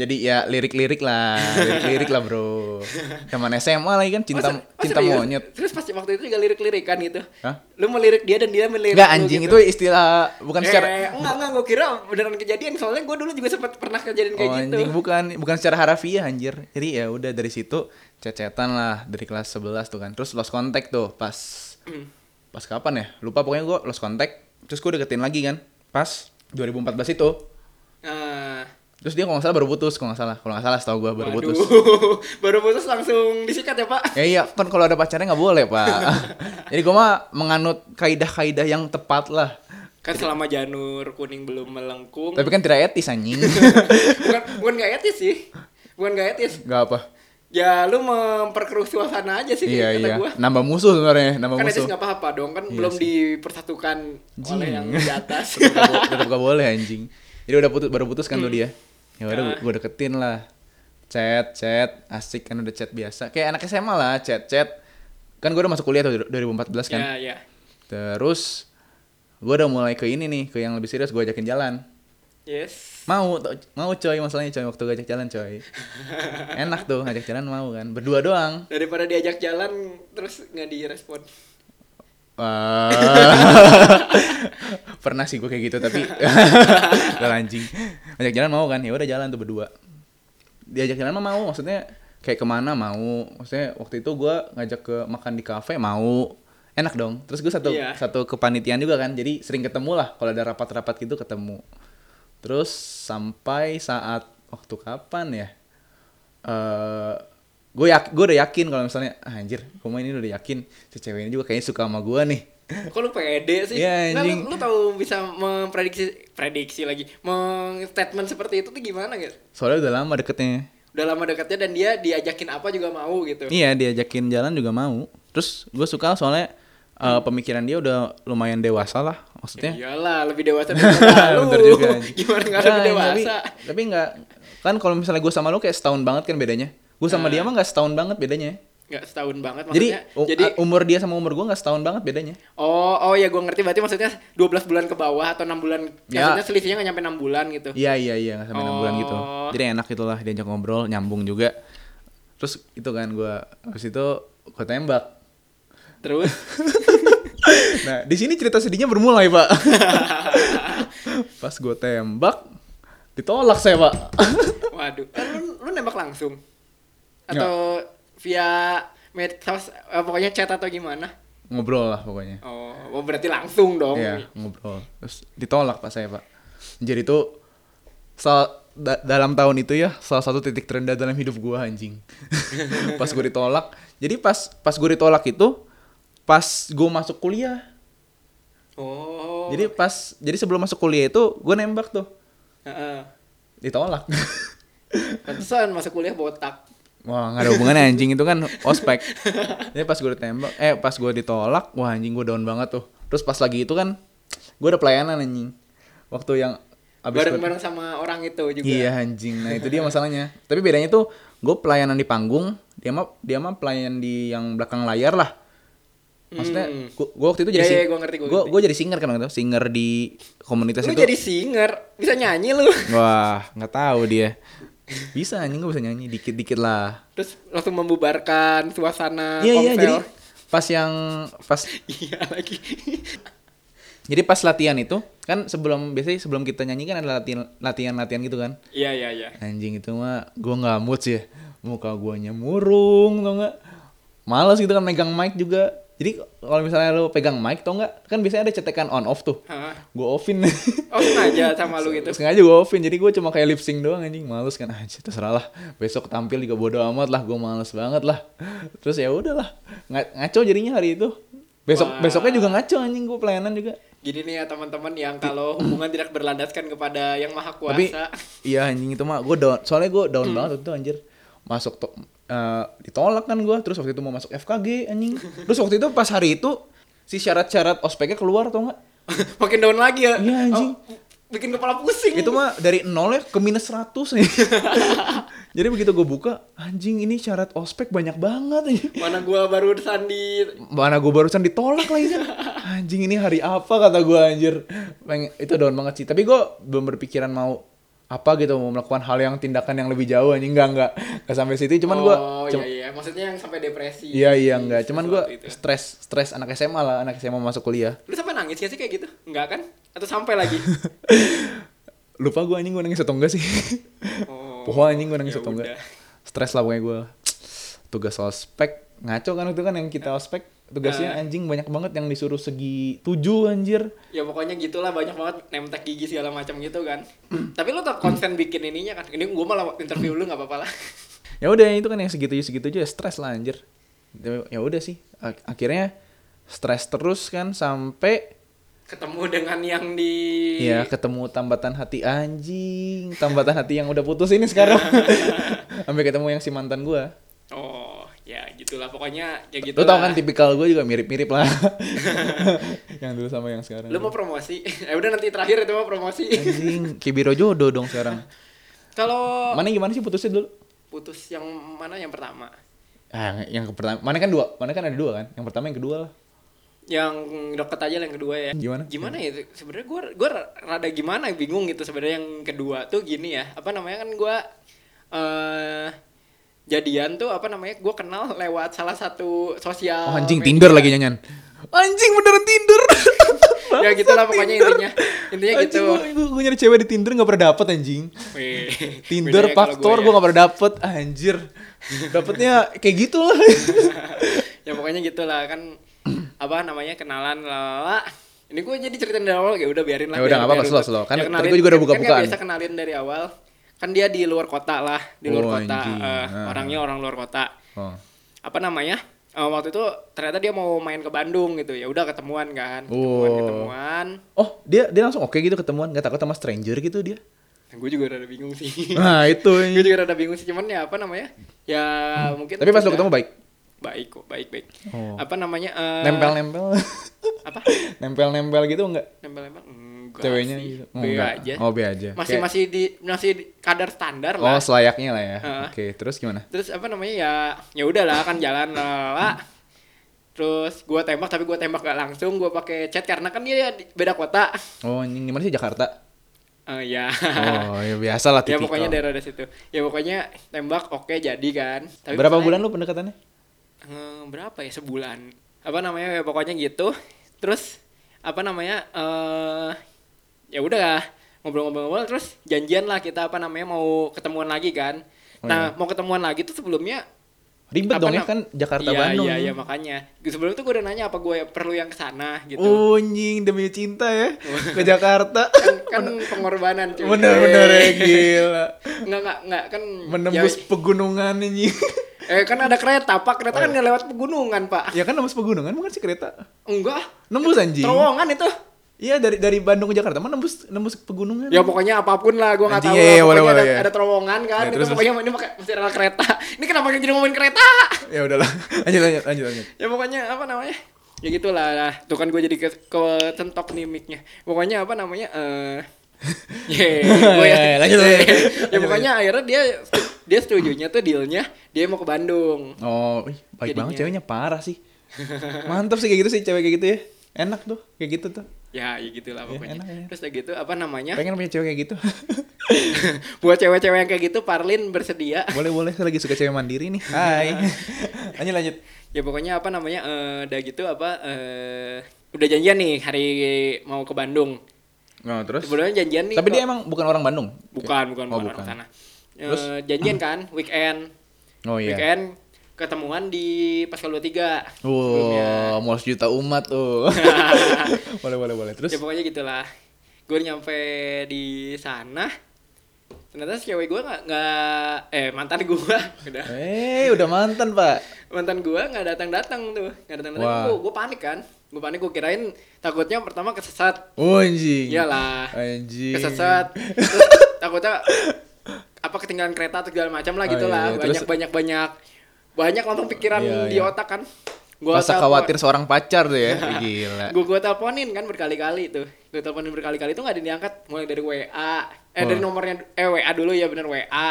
Jadi ya lirik-lirik lah, lirik-lirik lah bro. Zaman SMA lagi kan cinta Oh, oh, cinta serius? monyet. Terus pas waktu itu juga lirik-lirikan gitu. Hah? Lu melirik dia dan dia melirik Enggak anjing gitu. itu istilah bukan secara Eh, enggak, enggak, gue kira beneran kejadian. Soalnya gue dulu juga sempat pernah kejadian kayak Oh gitu. anjing bukan bukan secara harafiah anjir. Jadi ya udah dari situ cecetan lah dari kelas 11 tuh kan. Terus lost contact tuh pas Hmm. pas kapan ya? Lupa pokoknya gua lost contact. Terus gue deketin lagi kan. Pas 2014 itu. Nah, Terus dia kalau nggak salah baru putus, kalau nggak salah. Kalau nggak salah setahu gua baru waduh. putus. baru putus langsung disikat ya, Pak? Ya iya, kan kalau ada pacarnya nggak boleh, Pak. Jadi gua mah menganut kaidah-kaidah yang tepat lah. Kan selama janur kuning belum melengkung. Tapi kan tidak etis anjing. bukan bukan gak etis sih. Bukan gak etis. Gak apa. Ya lu memperkeruh suasana aja sih Iya kata iya. gua. Nambah musuh sebenarnya, nambah Kan etis musuh. nggak apa-apa dong, kan Iya belum sih. dipersatukan oleh Jing. yang di atas. tetap gak, bo- tetap gak boleh anjing jadi udah putus baru putus kan tuh dia ya udah Ah. gue deketin lah chat chat asik kan udah chat biasa kayak anak SMA lah chat chat kan gue udah masuk kuliah tuh 2014 kan ya, ya. terus gue udah mulai ke ini nih ke yang lebih serius gue ajakin jalan Yes. mau mau coy masalahnya coy waktu gue ajak jalan coy enak tuh ngajak jalan mau kan berdua doang Daripada diajak jalan terus nggak direspon. Pernah sih gue kayak gitu tapi gak anjing. Ajak jalan mau kan? Ya udah jalan tuh berdua. Diajak jalan mah mau maksudnya kayak ke mana mau? Maksudnya waktu itu gue ngajak ke makan di kafe mau. Enak dong. Terus gue satu Iya. satu kepanitiaan juga kan. Jadi sering ketemu lah. Kalau ada rapat-rapat gitu ketemu. Terus sampai saat waktu kapan ya? Eh gue yak gue udah yakin kalau misalnya ah, anjir gue ini udah yakin si cewek ini juga kayaknya suka sama gue nih Kok lu pede sih? Nggak, anjing. lu, lu tahu bisa memprediksi prediksi lagi, meng-statement seperti itu tuh gimana gitu? soalnya udah lama deketnya Udah lama dekatnya dan dia diajakin apa juga mau gitu. iya diajakin jalan juga mau terus gue suka soalnya eh, pemikiran dia udah lumayan dewasa lah maksudnya Iyalah, lebih dewasa daripada lu. Juga. Gimana nggak lebih Nah, dewasa? Tapi, tapi nggak kan kalau misalnya gue sama lu kayak setahun banget kan bedanya. Gue sama Nah. dia mah nggak setahun banget bedanya. Nggak setahun banget Jadi, maksudnya. jadi a- umur dia sama umur gue nggak setahun banget bedanya. oh oh ya gue ngerti berarti maksudnya 12 bulan ke bawah atau 6 bulan. Ya. Maksudnya selisihnya nggak nyampe 6 bulan gitu. Iya iya iya nggak sampai enam bulan gitu. Oh. Jadi enak itulah diajak ngobrol nyambung juga. Terus itu kan gue habis itu gue tembak. Terus Nah di sini cerita sedihnya bermulai pak. Pas gue tembak ditolak saya pak. waduh, kan lu, lu nembak langsung atau via medsos eh, pokoknya chat atau gimana? Ngobrol lah pokoknya. Oh, oh berarti langsung dong. Iya, ngobrol. Terus ditolak pak saya pak. Jadi itu sal- da- dalam tahun itu ya salah satu titik terendah dalam hidup gua anjing. pas gue ditolak. Jadi pas pas gue ditolak itu pas gue masuk kuliah. Oh. Jadi pas jadi sebelum masuk kuliah itu gue nembak tuh Heeh. ditolak. Pantesan masuk kuliah botak. Wah nggak ada hubungannya anjing itu kan ospek. Jadi pas gue ditembak, eh pas gue ditolak, wah anjing gue down banget tuh. Terus pas lagi itu kan gue ada pelayanan anjing. Waktu yang abis gue- Bareng-bareng sama orang itu juga. Iya anjing. Nah itu dia masalahnya. Tapi bedanya tuh gue pelayanan di panggung, dia mah dia mah pelayan di yang belakang layar lah. Maksudnya Hmm. gua waktu itu jadi iya, sing- gua ngerti, gua gua, ngerti. gua jadi singer kan waktu itu, singer di komunitas Lu itu. jadi singer, bisa nyanyi lu. Wah, nggak tahu dia. Bisa anjing gua bisa nyanyi dikit-dikit lah. Terus langsung membubarkan suasana Iya iya jadi pas yang pas Iya lagi. jadi pas latihan itu kan sebelum biasanya sebelum kita nyanyi kan ada latihan latihan latihan gitu kan. Iya iya iya. Anjing itu mah gua nggak mood sih. Muka guanya murung tau nggak. Males gitu kan megang mic juga. Jadi kalau misalnya lu pegang mic tau nggak, kan biasanya ada cetekan on off tuh. Hah? Gue offin. Oh sengaja sama lu gitu. Sengaja gue offin. Jadi gue cuma kayak lip sync doang anjing. Males kan. Anjir terserah lah. Besok tampil juga bodo amat lah. Gue males banget lah. Terus ya udahlah. Nga- Ngaco jadinya hari itu. Besok Wah. besoknya juga ngaco anjing gue pelayanan juga. Gini nih ya teman-teman yang kalau hubungan tidak berlandaskan kepada yang maha Tapi kuasa. iya anjing itu mah gue down. Soalnya gue Hmm. down banget waktu itu anjir. Masuk to eh, ditolak kan gue. Terus waktu itu mau masuk FKG anjing. Terus waktu itu pas hari itu si syarat-syarat ospeknya keluar tau nggak? Makin down lagi ya. Iya, anjing. Oh, bikin kepala pusing. itu mah dari nol ya ke minus 100 nih. Jadi begitu gue buka, anjing ini syarat ospek banyak banget nih. Mana gua barusan di Mana gue barusan ditolak lagi kan. Anjing ini hari apa kata gue anjir. Pengen, itu down banget sih. Tapi gue belum berpikiran mau apa gitu mau melakukan hal yang tindakan yang lebih jauh anjing. Enggak enggak enggak sampai situ. Cuman gua oh iya iya. Maksudnya yang sampai depresi. Iya iya enggak cuman gua itu. stres stres anak SMA lah anak SMA masuk kuliah. Lu sampai nangis gak sih kayak gitu? Enggak kan? Atau sampai lagi? Lupa gua anjing gua nangis atau enggak sih? Oh Poho anjing gua nangis ya atau enggak stres lah pokoknya gua. Tugas ospek. Ngaco kan itu kan yang kita ospek tugasnya Ah. anjing banyak banget yang disuruh segi tujuh anjir. Ya pokoknya gitulah banyak banget nemtek gigi segala macam gitu kan. Tapi lu tak konsen bikin ininya kan? Ini gua malah interview lu nggak apa-apa lah. Ya udah itu kan yang segitu segitu aja stres lah anjir. Ya udah sih Ak- akhirnya stres terus kan sampai ketemu dengan yang di ya ketemu tambatan hati anjing tambatan hati yang udah putus ini sekarang. Sampai ketemu yang si mantan gua. ya gitulah. Pokoknya ya gitu lu tau kan tipikal gue juga mirip-mirip lah. Yang dulu sama yang sekarang. Lu mau promosi? Eh udah nanti terakhir itu mau promosi. Anjing kibiro jodoh dong sekarang. Kalau mana gimana sih putusnya dulu? Putus yang mana? Yang pertama. Ah yang ke pertama mana kan dua? Mana kan ada dua kan? Yang pertama yang kedua lah. Yang deket aja lah yang kedua ya. Gimana? gimana ya sebenarnya gue gue rada gimana bingung gitu. Sebenarnya yang kedua tuh gini ya. Apa namanya kan gue eh jadian tuh apa namanya gue kenal lewat salah satu sosial oh anjing media. Tinder lagi nyanyian. Anjing beneran Tinder. Ya gitulah pokoknya intinya. Intinya gitu. Anjing, gue, gue nyari cewek di Tinder gak pernah dapet anjing. Wih, Tinder, faktor, gua gue ya. gak pernah dapet Anjir. Dapetnya kayak gitu lah ya pokoknya gitulah kan apa namanya kenalan lala ini gue jadi ceritain dari awal ya udah biarin lah Ya udah, nggak apa-apa, slow, slow. Kan ya tadi kenalin- gua juga udah kan- buka-bukaan. kan biasa kenalin dari awal kan dia di luar kota lah di luar Oh, kota anjing. eh, Ah. orangnya orang luar kota. Oh. apa namanya? Eh, waktu itu ternyata dia mau main ke Bandung gitu. Ya udah ketemuan kan ketemuan Oh. ketemuan. Oh, dia dia langsung oke gitu ketemuan Gak takut sama stranger gitu dia? Gue juga rada bingung sih. Nah itu. Gue juga rada bingung sih cuman ya apa namanya? Ya mungkin Tapi pas lo ketemu baik? Baik kok baik baik. Oh. apa namanya eh, Nempel-nempel. apa? Nempel-nempel gitu enggak? nempel-nempel. enggak Ceweknya gitu? Oh, B enggak. aja Oh, B aja. masih Kayak- masih di masih di kadar standar Oh lah selayaknya lah ya Heeh. Oke terus gimana? terus apa namanya ya ya udahlah kan jalan lala terus gua tembak tapi gua tembak gak langsung gua pakai chat karena kan dia di- beda kota Oh anjing gimana sih Jakarta? Eh, ya Oh ya biasa lah ya pokoknya daerah dari situ ya pokoknya tembak oke jadi kan tapi Berapa masalahnya- bulan lu pendekatannya? Eh, berapa ya sebulan apa namanya ya pokoknya gitu terus apa namanya eh ya udah ngobrol-ngobrol terus janjian lah kita apa namanya mau ketemuan lagi kan. Oh, nah iya. mau ketemuan lagi tuh sebelumnya Ribet dong ya kan Jakarta iya, Bandung iya iya makanya. Sebelum itu gue udah nanya apa gue perlu yang ke sana gitu. Oh anjing demi cinta ya Ke Jakarta. Kan, kan pengorbanan cuy. Bener-bener ya Eh, gila. Nggak nggak nggak kan Menembus ya, pegunungan anjing. Eh kan ada kereta pak. Kereta Oh, kan nggak lewat pegunungan pak. Ya kan nembus pegunungan bukan sih kereta? Enggak. Nembus anjing? Terowongan itu Iya dari dari Bandung ke Jakarta mah nembus nembus pegunungan. Ya pokoknya apa pun lah, gue nggak tahu. iya, iya, boleh, Pokoknya boleh, ada, iya. ada terowongan kan. Ya, itu terus, pokoknya ini pakai mesti rel kereta. Ini kenapa jadi ngomongin kereta? Ya udahlah. Lanjut lanjut lanjut lanjut. ya pokoknya apa namanya? Ya gitulah. Lah. Tuh kan gue jadi ke, ke centok nih mic-nya. Pokoknya apa namanya? Eh Ye, gue Ya, ya, lanjut, lanjut. ya Lanjut, pokoknya akhirnya dia dia setujunya tuh dealnya dia mau ke Bandung. Oh, ih, baik Jadinya. banget ceweknya parah sih. Mantap sih kayak gitu sih cewek kayak gitu ya. Enak tuh kayak gitu tuh. Ya, ya gitulah Ya, pokoknya. enak, ya. Terus udah gitu apa namanya? Pengen punya cewek kayak gitu. Buat cewek-cewek yang kayak gitu, Parlin bersedia. boleh boleh saya lagi suka cewek mandiri nih. Hai. lanjut lanjut. ya pokoknya apa namanya eh udah gitu apa eh udah janjian nih hari mau ke Bandung Oh, terus? sebenarnya janjian nih Tapi kok- dia emang bukan orang Bandung. bukan bukan Oh, bukan, bukan. orang sana Eh, Terus? janjian kan weekend Oh iya. weekend ketemuan di Pascal 23 sebelumnya. Wow, mau sejuta umat tuh. boleh boleh boleh. Terus? ya pokoknya gitulah gue nyampe di sana ternyata si cewek gue nggak nggak eh mantan gue udah Eh, udah mantan, Pak. mantan gua nggak datang datang tuh nggak datang datang gua, gua panik kan gua panik gua kirain takutnya pertama kesesat Oh, anjing. iyalah Anjing. kesesat terus takutnya apa ketinggalan kereta atau segala macam lah Oh, gitu iya, lah iya. banyak Terus- banyak banyak banyak langsung pikiran Iya, di iya. otak kan gua Rasa telepon- khawatir seorang pacar tuh ya. Gila. gua gua teleponin kan berkali-kali tuh gua teleponin berkali-kali tuh nggak ada yang diangkat mulai dari WA eh Oh. dari nomornya eh WA dulu ya bener WA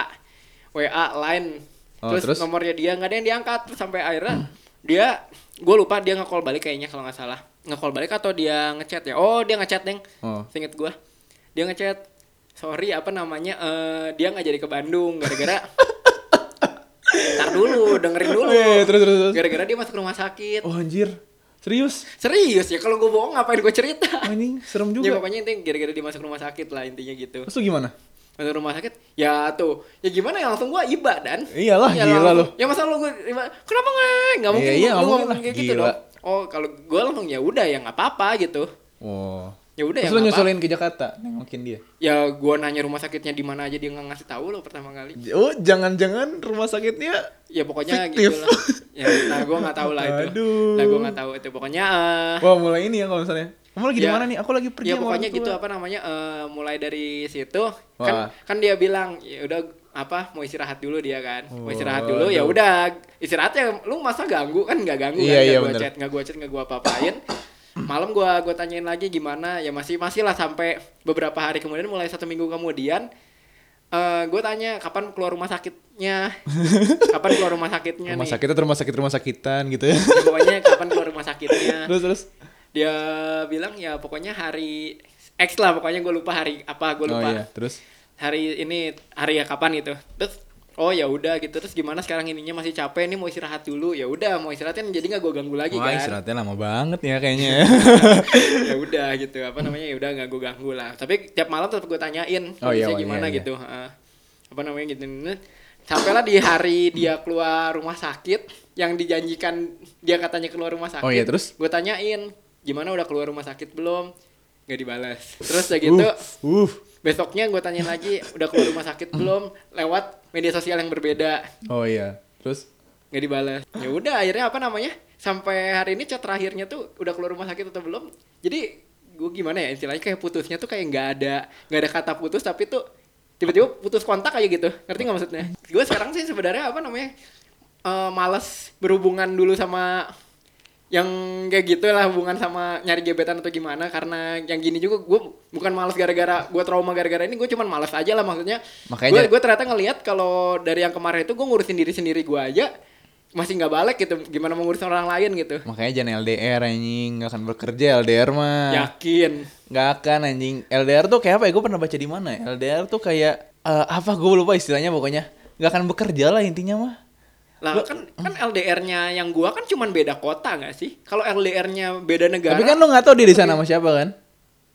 WA line Oh, terus, terus? nomornya dia nggak ada yang diangkat terus sampai akhirnya dia gue lupa dia nge-call balik kayaknya kalau nggak salah nge-call balik atau dia ngechat ya oh dia ngechat neng Oh. Seinget gue dia ngechat sorry apa namanya eh, dia nggak jadi ke Bandung gara-gara Ntar dulu dengerin dulu. Eh, terus, terus, terus. gara-gara dia masuk rumah sakit. Oh anjir. Serius? serius ya kalau gue bohong ngapain gue cerita? Anjing, serem ya juga. pokoknya intinya gara-gara dia masuk rumah sakit lah intinya gitu. Terus gimana? masuk rumah sakit? Ya tuh. Ya gimana ya? Langsung gue iba dan. Iyalah, Ya, gila lu. ya masa lu gue kenapa nggak nggak mungkin Iya, iya, ngomong kayak gitu dong. Oh kalau gue langsung ya udah ya nggak apa-apa gitu. Oh. Ya udah ya lu nggak apa nyusulin ke Jakarta, nengokin dia. ya gue nanya rumah sakitnya di mana aja dia nggak ngasih tahu lo pertama kali Oh, jangan-jangan rumah sakitnya ya pokoknya Fiktif. gitu lah ya nah gue nggak tahu lah itu Aduh. nah gue nggak tahu itu pokoknya eh, Wah, mulai ini ya kalau misalnya. Kamu lagi di Ya. mana nih? Aku lagi pergi ya pokoknya gitu apa namanya eh, mulai dari situ Wah. kan kan dia bilang ya udah apa mau istirahat dulu dia kan mau istirahat dulu ya udah istirahatnya lu masa ganggu kan nggak ganggu Iya, kan iya, nggak gua bener. chat nggak gua chat nggak gua apa-apain malam gua gua tanyain lagi gimana ya masih masih lah sampai beberapa hari kemudian mulai satu minggu kemudian eh gue tanya kapan keluar rumah sakitnya kapan keluar rumah sakitnya Rumah nih sakitnya rumah sakit rumah sakitan gitu ya. Ya, pokoknya kapan keluar rumah sakitnya terus terus. dia bilang ya pokoknya hari X lah pokoknya gue lupa hari apa gue Oh lupa iya, terus. hari ini hari ya kapan gitu terus oh ya udah gitu. Terus gimana sekarang ininya? Masih capek nih mau istirahat dulu. Ya udah mau istirahatin jadi nggak gue ganggu lagi Wah, kan. istirahatnya lama banget ya kayaknya ya. ya udah gitu. Apa namanya? Ya udah nggak gue ganggu lah. Tapi tiap malam tetap gue tanyain Oh, iya, iya, gimana iya. gitu. Heeh. apa namanya gitu. Sampailah di hari dia keluar rumah sakit yang dijanjikan dia katanya keluar rumah sakit Oh, iya, terus? gue tanyain gimana udah keluar rumah sakit belum? Nggak dibalas terus ya gitu Uh, uh. Besoknya gue tanyain lagi udah keluar rumah sakit belum? Lewat media sosial yang berbeda. Oh iya. Terus? Nggak dibalas ya udah akhirnya apa namanya? Sampai hari ini chat terakhirnya tuh udah keluar rumah sakit atau belum? Jadi gue gimana ya? Istilahnya kayak putusnya tuh kayak nggak ada nggak ada kata putus tapi tuh tiba-tiba putus kontak aja gitu. Ngerti nggak maksudnya? Gue sekarang sih sebenarnya apa namanya? Eh, malas berhubungan dulu sama yang kayak gitu lah hubungan sama nyari gebetan atau gimana karena yang gini juga gue bukan malas gara-gara gue trauma gara-gara ini gue cuman malas aja lah maksudnya Makanya- gue gue ternyata ngelihat kalau dari yang kemarin itu gue ngurusin diri sendiri gue aja masih nggak balik gitu gimana mau ngurusin orang lain gitu makanya jangan LDR anjing, nggak akan bekerja LDR mah. yakin Nggak akan anjing. LDR tuh kayak apa ya? Gue pernah baca di mana ya? LDR tuh kayak eh, apa? Gue lupa istilahnya pokoknya. Nggak akan bekerja lah intinya mah. Lah kan kan LDR-nya yang gua kan cuman beda kota nggak sih kalau LDR-nya beda negara Tapi kan lu nggak tahu dia di sana sama siapa kan?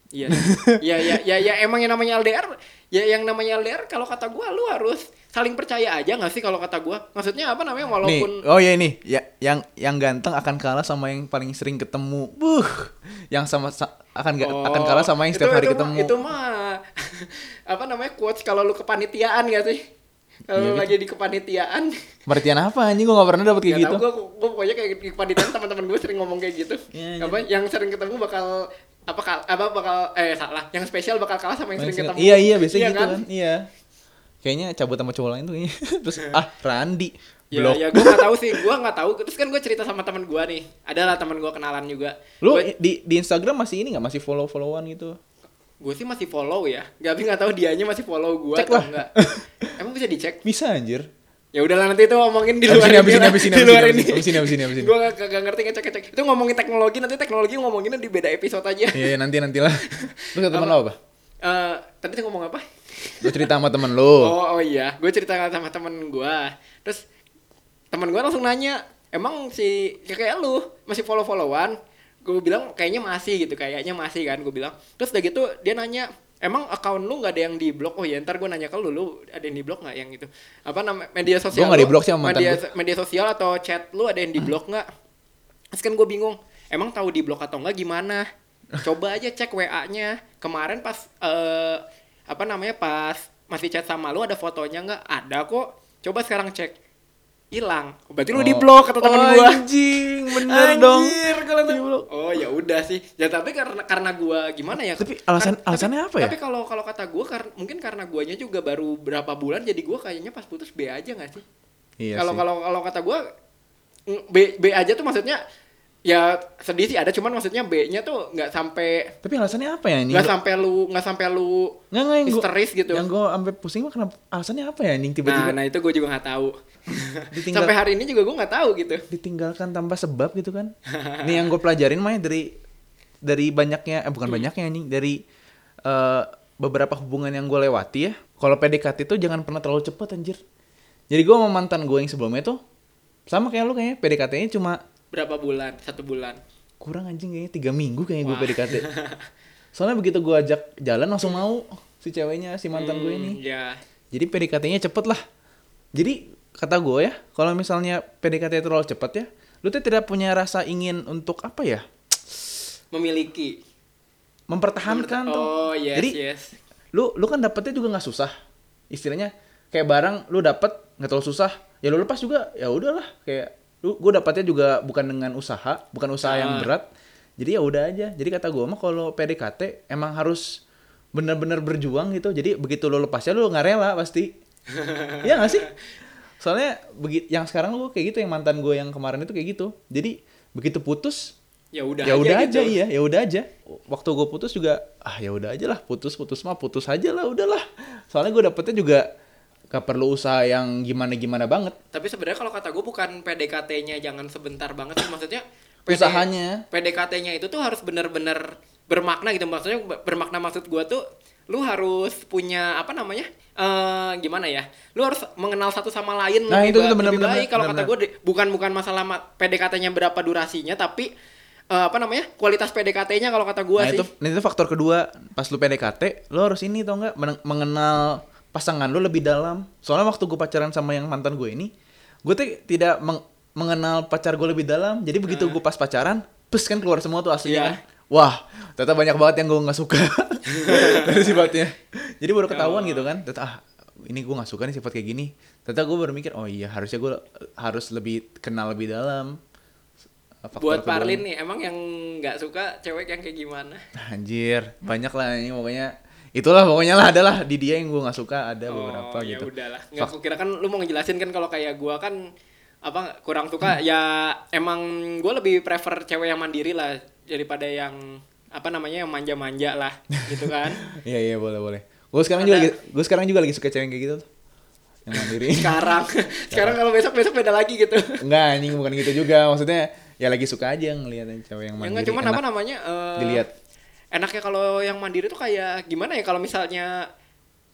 Iya, iya, iya, ya, ya, emang yang namanya LDR, ya yang namanya LDR kalau kata gua lu harus saling percaya aja nggak sih kalau kata gua? Maksudnya apa namanya walaupun Nih, oh iya ini, ya yang yang ganteng akan kalah sama yang paling sering ketemu. Buh, yang sama sa- akan ga- akan Oh, kalah sama yang setiap itu- hari itu ketemu. Mah, itu mah apa namanya quotes kalau lu kepanitiaan gak sih? Kalau Iya lu gitu. lagi di kepanitiaan, Pengertian apa anjing gua gak pernah dapet kayak Gak gitu. tau, gue, gue pokoknya kayak di kepanitiaan teman-teman gue sering ngomong kayak gitu. Iya, apa yang sering ketemu bakal apa kal- apa bakal eh salah, yang spesial bakal kalah sama yang sering ketemu. Iya iya biasanya Iya gitu kan? Iya. Kayaknya cabut sama cowok lain tuh kayaknya. Terus ah Randi Ya, blok. ya gue gak tahu sih, gue gak tahu. Terus kan gue cerita sama teman gue nih, adalah teman gue kenalan juga. Lu Gua- di di Instagram masih ini nggak masih follow followan gitu? Gue sih masih follow ya, tapi nggak tahu dianya masih follow gue atau lah. enggak. Emang bisa dicek? Bisa anjir. Ya udahlah nanti itu ngomongin di Abis luar ini, abis ini, abis ini, di abis luar ini, abis ini, abis ini, abis ini. Gue gak, gak ngerti ngecek ngecek. Itu ngomongin teknologi nanti teknologi ngomonginnya di beda episode aja. Iya iya, nanti nanti lah. Terus kata temen lo apa? Eh, tadi tuh ngomong apa? Lu cerita sama temen lu. Oh, oh iya, gue cerita sama temen gue. Terus temen gue langsung nanya, emang si ya kayak lu masih follow followan? Gue bilang kayaknya masih gitu, kayaknya masih kan. Gue bilang. Terus udah gitu dia nanya, emang account lu nggak ada yang di blok? Oh ya ntar gue nanya ke lu, lu ada yang di blok nggak yang itu? Apa nama media sosial? Nggak lu- di-block sih media, media sosial atau chat lu ada yang di blok nggak? Terus kan gue bingung, emang tahu di blok atau enggak gimana? Coba aja cek WA-nya. Kemarin pas eh apa namanya pas masih chat sama lu ada fotonya nggak? Ada kok. Coba sekarang cek. Hilang. Berarti lu Oh. di blok kata temen Oh, gua. Anjing, bener dong. Anjir, kalau tuh- Di-block. Oh ya udah sih. Ya tapi karena karena gua gimana ya? Tapi alasan- Kar- alasannya tapi- apa ya? Tapi kalau kalau kata gua kar- mungkin karena guanya juga baru berapa bulan jadi gua kayaknya pas putus B aja nggak sih? Iya Kalau sih. kalau kalau kata gua mm, B B aja tuh maksudnya ya sedih sih ada cuman maksudnya B-nya tuh nggak sampai Tapi alasannya apa ya anjing? nggak sampai lu nggak sampai lu Nggak, nggak, yang gua- histeris gitu. Yang gue sampai pusing mah kenapa alasannya apa ya Nah, tiba-tiba nah itu gue juga nggak tahu. Sampai hari ini juga gue nggak tahu gitu. ditinggalkan tanpa sebab gitu kan? Nih yang gue pelajarin mah ya dari dari banyaknya eh bukan banyaknya anjing dari eh beberapa hubungan yang gue lewati ya kalau PDKT itu jangan pernah terlalu cepet anjir jadi gue sama mantan gue yang sebelumnya tuh sama kayak lu kayaknya PDKT-nya cuma Berapa bulan? Satu bulan. kurang anjing kayaknya tiga minggu kayaknya gue. PDKT soalnya begitu gue ajak jalan langsung mau si ceweknya si mantan gue ini Hmm, Ya. jadi PDKT-nya cepet lah jadi kata gue ya kalau misalnya PDKT terlalu cepet ya lu tuh tidak punya rasa ingin untuk apa ya Memiliki. mempertahankan tuh Oh, yes, jadi yes. lu lu kan dapetnya juga nggak susah istilahnya kayak barang lu dapet nggak terlalu susah ya lu lepas juga ya udahlah kayak lu gue dapetnya juga bukan dengan usaha bukan usaha yang Ah. berat. Jadi ya udah aja. Jadi kata gue mah kalau PDKT emang harus bener-bener berjuang gitu. Jadi begitu lu lepasnya lu nggak rela pasti. Iya gak sih? Soalnya begitu yang sekarang lu kayak gitu yang mantan gue yang kemarin itu kayak gitu. Jadi begitu putus Ya udah ya udah aja gitu. iya ya udah aja. Waktu gue putus juga ah ya udah aja lah putus putus mah putus aja lah udahlah. Soalnya gue dapetnya juga gak perlu usaha yang gimana gimana banget. Tapi sebenarnya kalau kata gue bukan PDKT-nya jangan sebentar banget sih maksudnya Usahanya. PDKT-nya itu tuh harus bener-bener bermakna gitu. Maksudnya ber- bermakna maksud gue tuh lu harus punya apa namanya eh gimana ya lu harus mengenal satu sama lain Nah, lebih, itu tuh bener- lebih bener- baik. Kalau kata gue bukan bukan masalah ma- PDKT-nya berapa durasinya tapi eh, apa namanya kualitas PDKT-nya kalau kata gue nah sih. itu nah, itu faktor kedua. Pas lu PDKT lu harus ini tau nggak men- mengenal pasangan lu lebih dalam soalnya waktu gue pacaran sama yang mantan gue ini gue tuh tidak meng- mengenal pacar gue lebih dalam jadi begitu gue pas pacaran pes kan keluar semua tuh aslinya Iya. kan wah ternyata banyak banget yang gue nggak suka dari sifatnya jadi baru ketahuan Oh. gitu kan ternyata ah ini gue nggak suka nih sifat kayak gini ternyata gue baru mikir oh iya harusnya gue harus lebih kenal lebih dalam Faktor buat. Parlin nih emang yang nggak suka cewek yang kayak gimana Anjir, banyak lah ini pokoknya. Itulah pokoknya lah adalah di dia yang gue nggak suka ada beberapa ya gitu. udahlah nggak Fak- kira kan lu mau ngejelasin kan kalau kayak gua kan apa kurang suka Hmm. ya emang gua lebih prefer cewek yang mandiri lah daripada yang apa namanya yang manja-manja lah gitu kan Iya iya boleh boleh. Gue sekarang juga Ada- lagi, gue sekarang juga lagi suka cewek kayak gitu tuh. Yang mandiri. sekarang sekarang kalau besok besok beda lagi gitu Enggak anjing bukan gitu juga. Maksudnya ya lagi suka aja ngeliat cewek yang ya mandiri. nggak cuman enak apa namanya eh, Dilihat. Enaknya kalau yang mandiri tuh kayak gimana ya kalau misalnya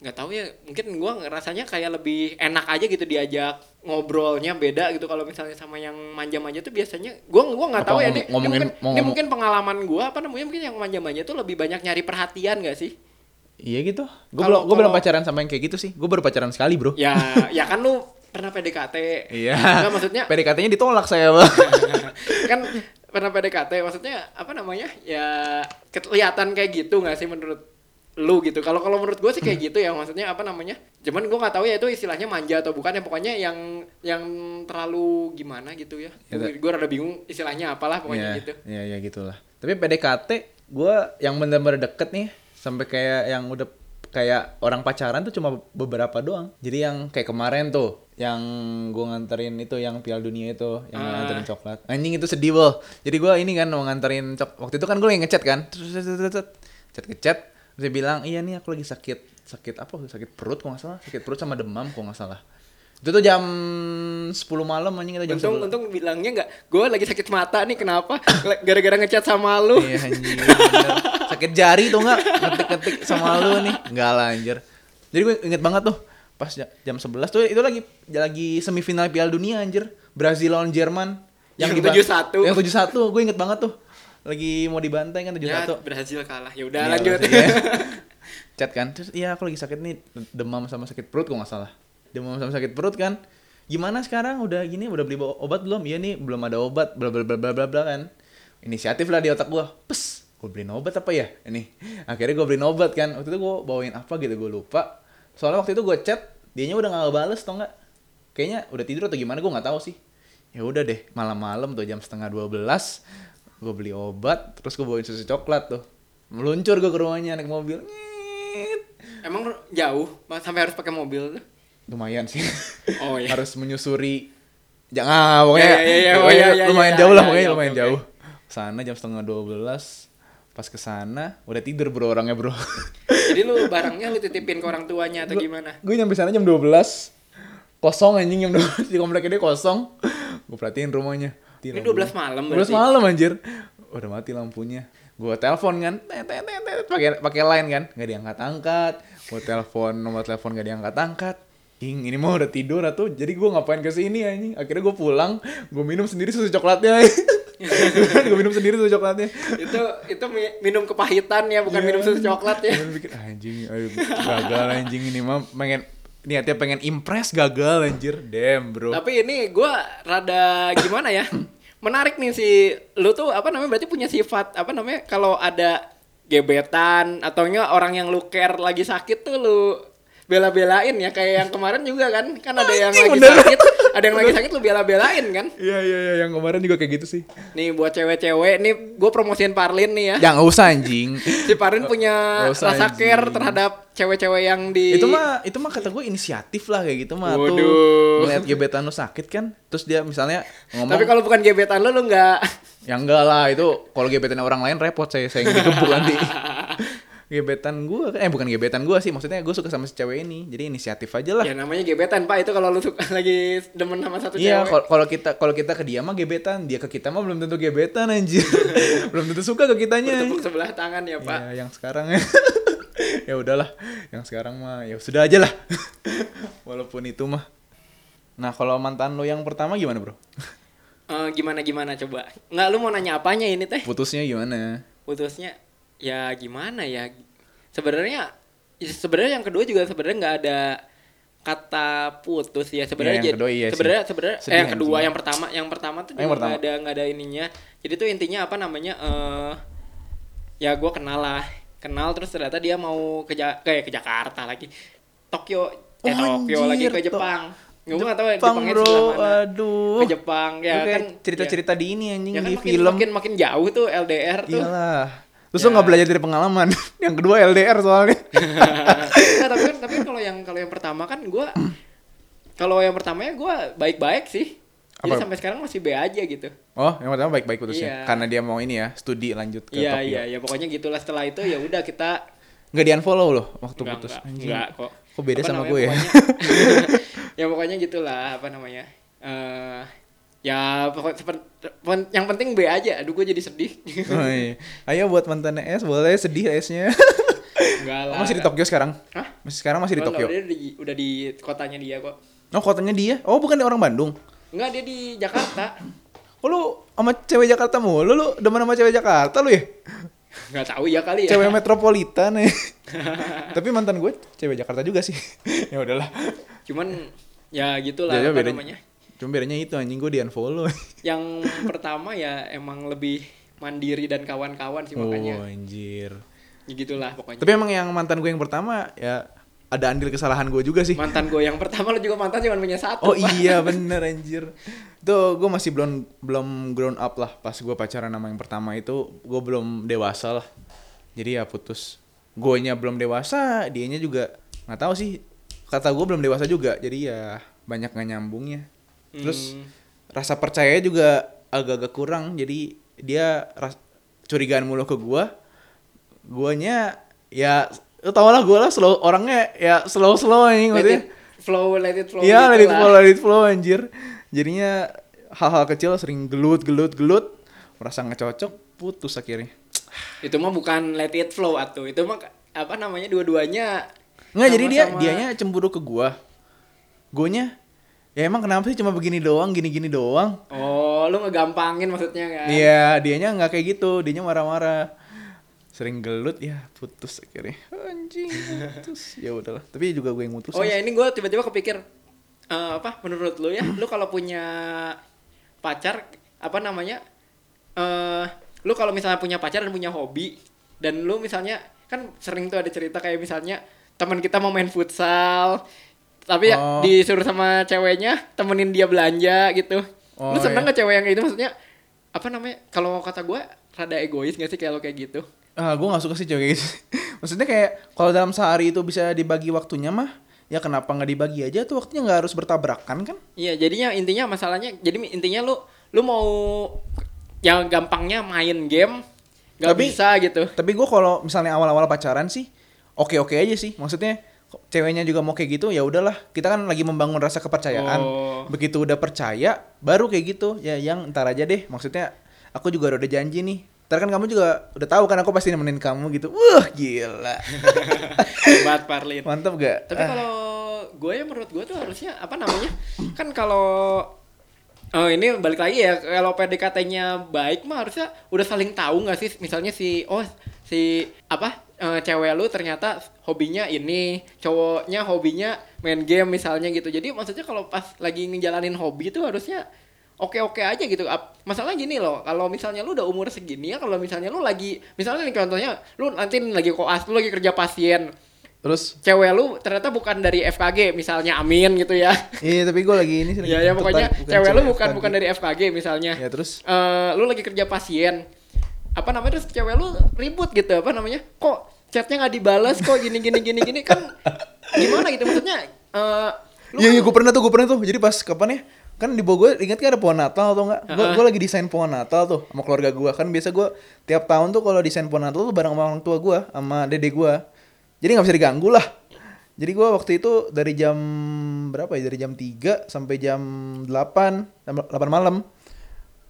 nggak tahu ya mungkin gua ngerasanya kayak lebih enak aja gitu diajak ngobrolnya beda gitu kalau misalnya sama yang manja-manja tuh biasanya gua gua nggak tahu ya ini, mungkin ini ngomong- mungkin pengalaman gua apa namanya mungkin yang manja-manja tuh lebih banyak nyari perhatian gak sih Iya gitu. Gue belum gue belum pacaran sama yang kayak gitu sih. Gue baru pacaran sekali bro. ya ya kan lu pernah PDKT Iya. Nggak, maksudnya PDKT-nya ditolak saya bang. kan pernah PDKT maksudnya apa namanya ya kelihatan kayak gitu nggak sih menurut lu gitu kalau kalau menurut gue sih kayak gitu ya maksudnya apa namanya cuman gue nggak tahu ya itu istilahnya manja atau bukan ya pokoknya yang yang terlalu gimana gitu ya, Ya, gue rada bingung istilahnya apalah pokoknya Iya, gitu Iya, iya gitulah. Tapi PDKT gue yang bener-bener deket nih sampai kayak yang udah kayak orang pacaran tuh cuma beberapa doang. Jadi yang kayak kemarin tuh yang gue nganterin itu yang Piala Dunia itu yang Ah. nganterin coklat. Anjing itu sedih bol. Jadi gue ini kan mau nganterin cok. Waktu itu kan gue lagi ngechat kan. Chat ke chat. Terus dia bilang iya nih aku lagi sakit sakit apa? Sakit perut kok nggak salah. Sakit perut sama demam kok nggak salah. Itu tuh jam 10 malam anjing itu jam untung 11. untung bilangnya nggak gue lagi sakit mata nih kenapa gara-gara ngechat sama lu Iya anjir. bener. Sakit jari tuh enggak ngetik-ngetik sama lu nih. Enggak lah anjir. Jadi gue inget banget tuh pas ja- jam 11 tuh itu lagi lagi semifinal Piala Dunia anjir. Brazil lawan Jerman Yang diba- 7-1. Yang 7-1. Gue inget banget tuh. Lagi mau dibantai kan 7-1. ya berhasil kalah ya udah Iya, lanjut iya. Chat kan. Terus iya aku lagi sakit nih demam sama sakit perut kok nggak salah. Demam sama sakit perut kan. Gimana sekarang udah gini udah beli ba- obat belum? Iya nih belum ada obat bla bla bla bla bla bla kan. Inisiatif lah di otak gua. Pes, gue beliin obat apa ya? Ini. Akhirnya gue beliin obat kan. Waktu itu gue bawain apa gitu gue lupa. Soalnya waktu itu gue chat, dianya udah gak ngebales tau nggak? Kayaknya udah tidur atau gimana gue nggak tahu sih. Ya udah deh, malam-malam tuh jam setengah 12 gue beli obat, terus gue bawain susu coklat tuh. Meluncur gue ke rumahnya naik mobil. Nyet. emang jauh sampai harus pakai mobil tuh Lumayan sih. oh ya Harus menyusuri Jangan, pokoknya. Oh, pokoknya ya, ya, lumayan ya, jauh lah, ya, pokoknya ya, lumayan jauh. Sana jam setengah 12 pas ke sana udah tidur bro orangnya bro. jadi lu barangnya lu titipin ke orang tuanya atau gimana? gue nyampe sana jam 12 kosong anjing jam 12 di komplek ini kosong. Gue perhatiin rumahnya. Ini 12 malam 12 berarti? malam anjir. Udah mati lampunya. Gue telepon kan. Pakai pakai line kan. Nggak diangkat angkat gue telepon nomor telepon nggak diangkat angkat Ing, ini mah udah tidur atau jadi gue ngapain ke sini anjing? Akhirnya gue pulang. Gue minum sendiri susu coklatnya gue minum sendiri susu coklatnya. Itu itu mi- minum kepahitan ya bukan Iya. minum susu coklat ya. Gue pikir anjing ayo, gagal anjing ini mah. Pengen niatnya pengen impress gagal anjir. Damn bro. Tapi ini gua rada gimana ya? Menarik nih si lu tuh apa namanya berarti punya sifat apa namanya kalau ada gebetan atau enggak orang yang lu care lagi sakit tuh lu bela-belain ya kayak yang kemarin juga kan. Kan ada yang lagi bener. sakit ada yang lagi sakit lu bela-belain kan Iya iya iya yang kemarin juga kayak gitu sih. nih buat cewek-cewek nih gue promosiin Parlin nih ya Ya nggak usah anjing. si Parlin punya usah, rasa care anjing. terhadap cewek-cewek yang di itu mah itu mah kata gue inisiatif lah kayak gitu mah tuh Waduh. ngeliat gebetan lu sakit kan terus dia misalnya ngomong tapi kalau bukan gebetan lu lu nggak ya enggak lah itu kalau gebetan orang lain repot saya saya yang digebuk nanti gebetan gue eh bukan gebetan gue sih maksudnya gue suka sama si cewek ini jadi inisiatif aja lah ya namanya gebetan pak itu kalau lu suka lagi demen sama satu Iya, cewek kalau kalau kita kalau kita ke dia mah gebetan, dia ke kita mah belum tentu gebetan anjir. belum tentu suka ke kitanya. bertepuk sebelah tangan ya pak Ya, yang sekarang ya. ya udahlah, yang sekarang mah ya sudah aja lah. Walaupun itu mah. Nah, kalau mantan lo yang pertama gimana, Bro? Eh, gimana gimana coba nggak lu mau nanya apanya ini teh Putusnya gimana? putusnya ya gimana ya sebenarnya ya sebenarnya yang kedua juga sebenarnya nggak ada kata putus ya sebenarnya Iya, yang kedua iya sih. sebenarnya sebenarnya eh, yang kedua anjing. yang pertama yang pertama tuh Oh, nggak pertama. ada nggak ada ininya jadi tuh intinya apa namanya eh ya gue kenal lah kenal terus ternyata dia mau ke Ja- kayak ke Jakarta lagi Tokyo eh Oh, Tokyo lagi ke Jepang gue nggak tahu ya Jepang, bro. mana Aduh. ke Jepang ya kan cerita-cerita di ini anjing ya, ya kan di makin, film. makin makin jauh tuh LDR tuh Iyalah. Terus Ya. lo nggak belajar dari pengalaman. yang kedua LDR soalnya. Nggak, tapi kan tapi kalau yang kalau yang pertama kan gue kalau yang pertamanya gue baik-baik sih jadi Apa? sampai sekarang masih B aja gitu Oh, yang pertama baik-baik putusnya. Iya. Karena dia mau ini ya, studi lanjut ke iya Tokyo. iya iya pokoknya gitulah setelah itu ya udah kita Nggak di unfollow loh waktu enggak, putus. enggak, enggak kok Kok beda Apa sama gue ya? pokoknya- ya pokoknya gitulah apa namanya eh ya pokok sepen- pen- yang penting B aja aduh gue jadi sedih Oh, iya. Ayo buat mantan S boleh sedih S-nya. enggak lah masih di Tokyo sekarang? Hah? Masih sekarang masih di Tokyo. dia di- udah di kotanya dia kok Oh, kotanya dia. Oh, bukan dia orang Bandung. enggak dia di Jakarta Oh, lu sama cewek Jakarta mulu lu demen sama cewek Jakarta lu ya? nggak tahu ya kali ya Cewek metropolitan ya. Tapi mantan gue cewek Jakarta juga sih. ya udahlah. cuman ya gitulah Ya, ya, apa bedanya- namanya Cuma bedanya itu anjing gue di unfollow. yang pertama ya emang lebih mandiri dan kawan-kawan sih oh, makanya anjir. ya gitulah pokoknya Tapi emang yang mantan gue yang pertama ya ada andil kesalahan gue juga sih. mantan gue yang pertama lo juga mantan cuma punya Oh satu Pak. iya bener anjir Tuh gue masih belum belum grown up lah Pas gue pacaran sama yang pertama itu Gue belum dewasa lah Jadi ya putus Guenya belum dewasa Dianya juga nggak tahu sih Kata gue belum dewasa juga Jadi ya banyak gak nyambungnya Terus Hmm. rasa percaya juga agak-agak kurang Jadi dia ras curigaan mulu ke gue Guanya ya Lu tau lah gue lah slow, orangnya ya slow-slow anjing let maksudnya it flow let it flow Iya, gitu let it flow, let it flow anjir. Jadinya hal-hal kecil sering gelut, gelut, gelut. Merasa nggak cocok, putus akhirnya. itu mah bukan let it flow atuh itu mah apa namanya dua-duanya Nggak, jadi dia dianya cemburu ke gua. Guanya ya emang kenapa sih cuma begini doang, gini-gini doang. oh lu ngegampangin maksudnya kan Iya, dianya nggak kayak gitu, dianya marah-marah. Sering gelut ya putus akhirnya. Anjing, putus. ya udahlah. Tapi juga gue yang mutus. oh ya ini gue tiba-tiba kepikir eh, apa menurut lu ya lu kalau punya pacar apa namanya eh lu kalau misalnya punya pacar dan punya hobi dan lu misalnya kan sering tuh ada cerita kayak misalnya teman kita mau main futsal tapi ya Oh. disuruh sama ceweknya temenin dia belanja gitu Oh, lu seneng iya. gak cewek yang kayak gitu maksudnya apa namanya kalau kata gue rada egois gak sih kalau kayak gitu Ah, gue gak suka sih cewek kayak gitu. Maksudnya kayak kalau dalam sehari itu bisa dibagi waktunya mah, ya kenapa nggak dibagi aja tuh waktunya nggak harus bertabrakan kan? Iya, jadinya intinya masalahnya jadi intinya lu lu mau yang gampangnya main game nggak bisa gitu. Tapi gue kalau misalnya awal-awal pacaran sih, oke-oke aja sih. Maksudnya ceweknya juga mau kayak gitu, ya udahlah. Kita kan lagi membangun rasa kepercayaan. Oh. Begitu udah percaya, baru kayak gitu. Ya yang ntar aja deh. Maksudnya aku juga udah janji nih. Ntar kan kamu juga udah tahu kan aku pasti nemenin kamu gitu. Wah, gila. Hebat Parlin. Mantap gak? Tapi Ah, kalau gue ya menurut gue tuh harusnya apa namanya? Kan kalau Oh ini balik lagi ya kalau PDKT-nya baik mah harusnya udah saling tahu nggak sih? Misalnya si oh si apa eh, cewek lu ternyata hobinya ini cowoknya hobinya main game misalnya gitu. Jadi maksudnya kalau pas lagi ngejalanin hobi itu harusnya oke-oke aja gitu. Masalah gini loh kalau misalnya lu udah umur segini ya kalau misalnya lu lagi misalnya nih contohnya lu nanti lagi koas lu lagi kerja pasien terus cewek lu ternyata bukan dari FKG misalnya Amin gitu ya. iya tapi gue lagi ini sih lagi ya ya pokoknya bukan cewek lu bukan FKG. bukan dari FKG misalnya. Ya terus Eh, lu lagi kerja pasien. Apa namanya terus cewek lu ribut gitu apa namanya? Kok chatnya nggak dibalas kok gini gini gini gini kan gimana gitu maksudnya eh lu Iya iya kan- gue pernah tuh gue pernah tuh jadi pas kapan ya kan di Bogor ingat kan ada pohon Natal atau enggak? Gue Heeh. lagi desain pohon Natal tuh sama keluarga gue kan biasa gue tiap tahun tuh kalau desain pohon Natal tuh bareng sama orang tua gue sama dede gue jadi nggak bisa diganggu lah. Jadi gue waktu itu dari jam berapa ya? Dari jam 3 sampai jam 8 jam 8 malam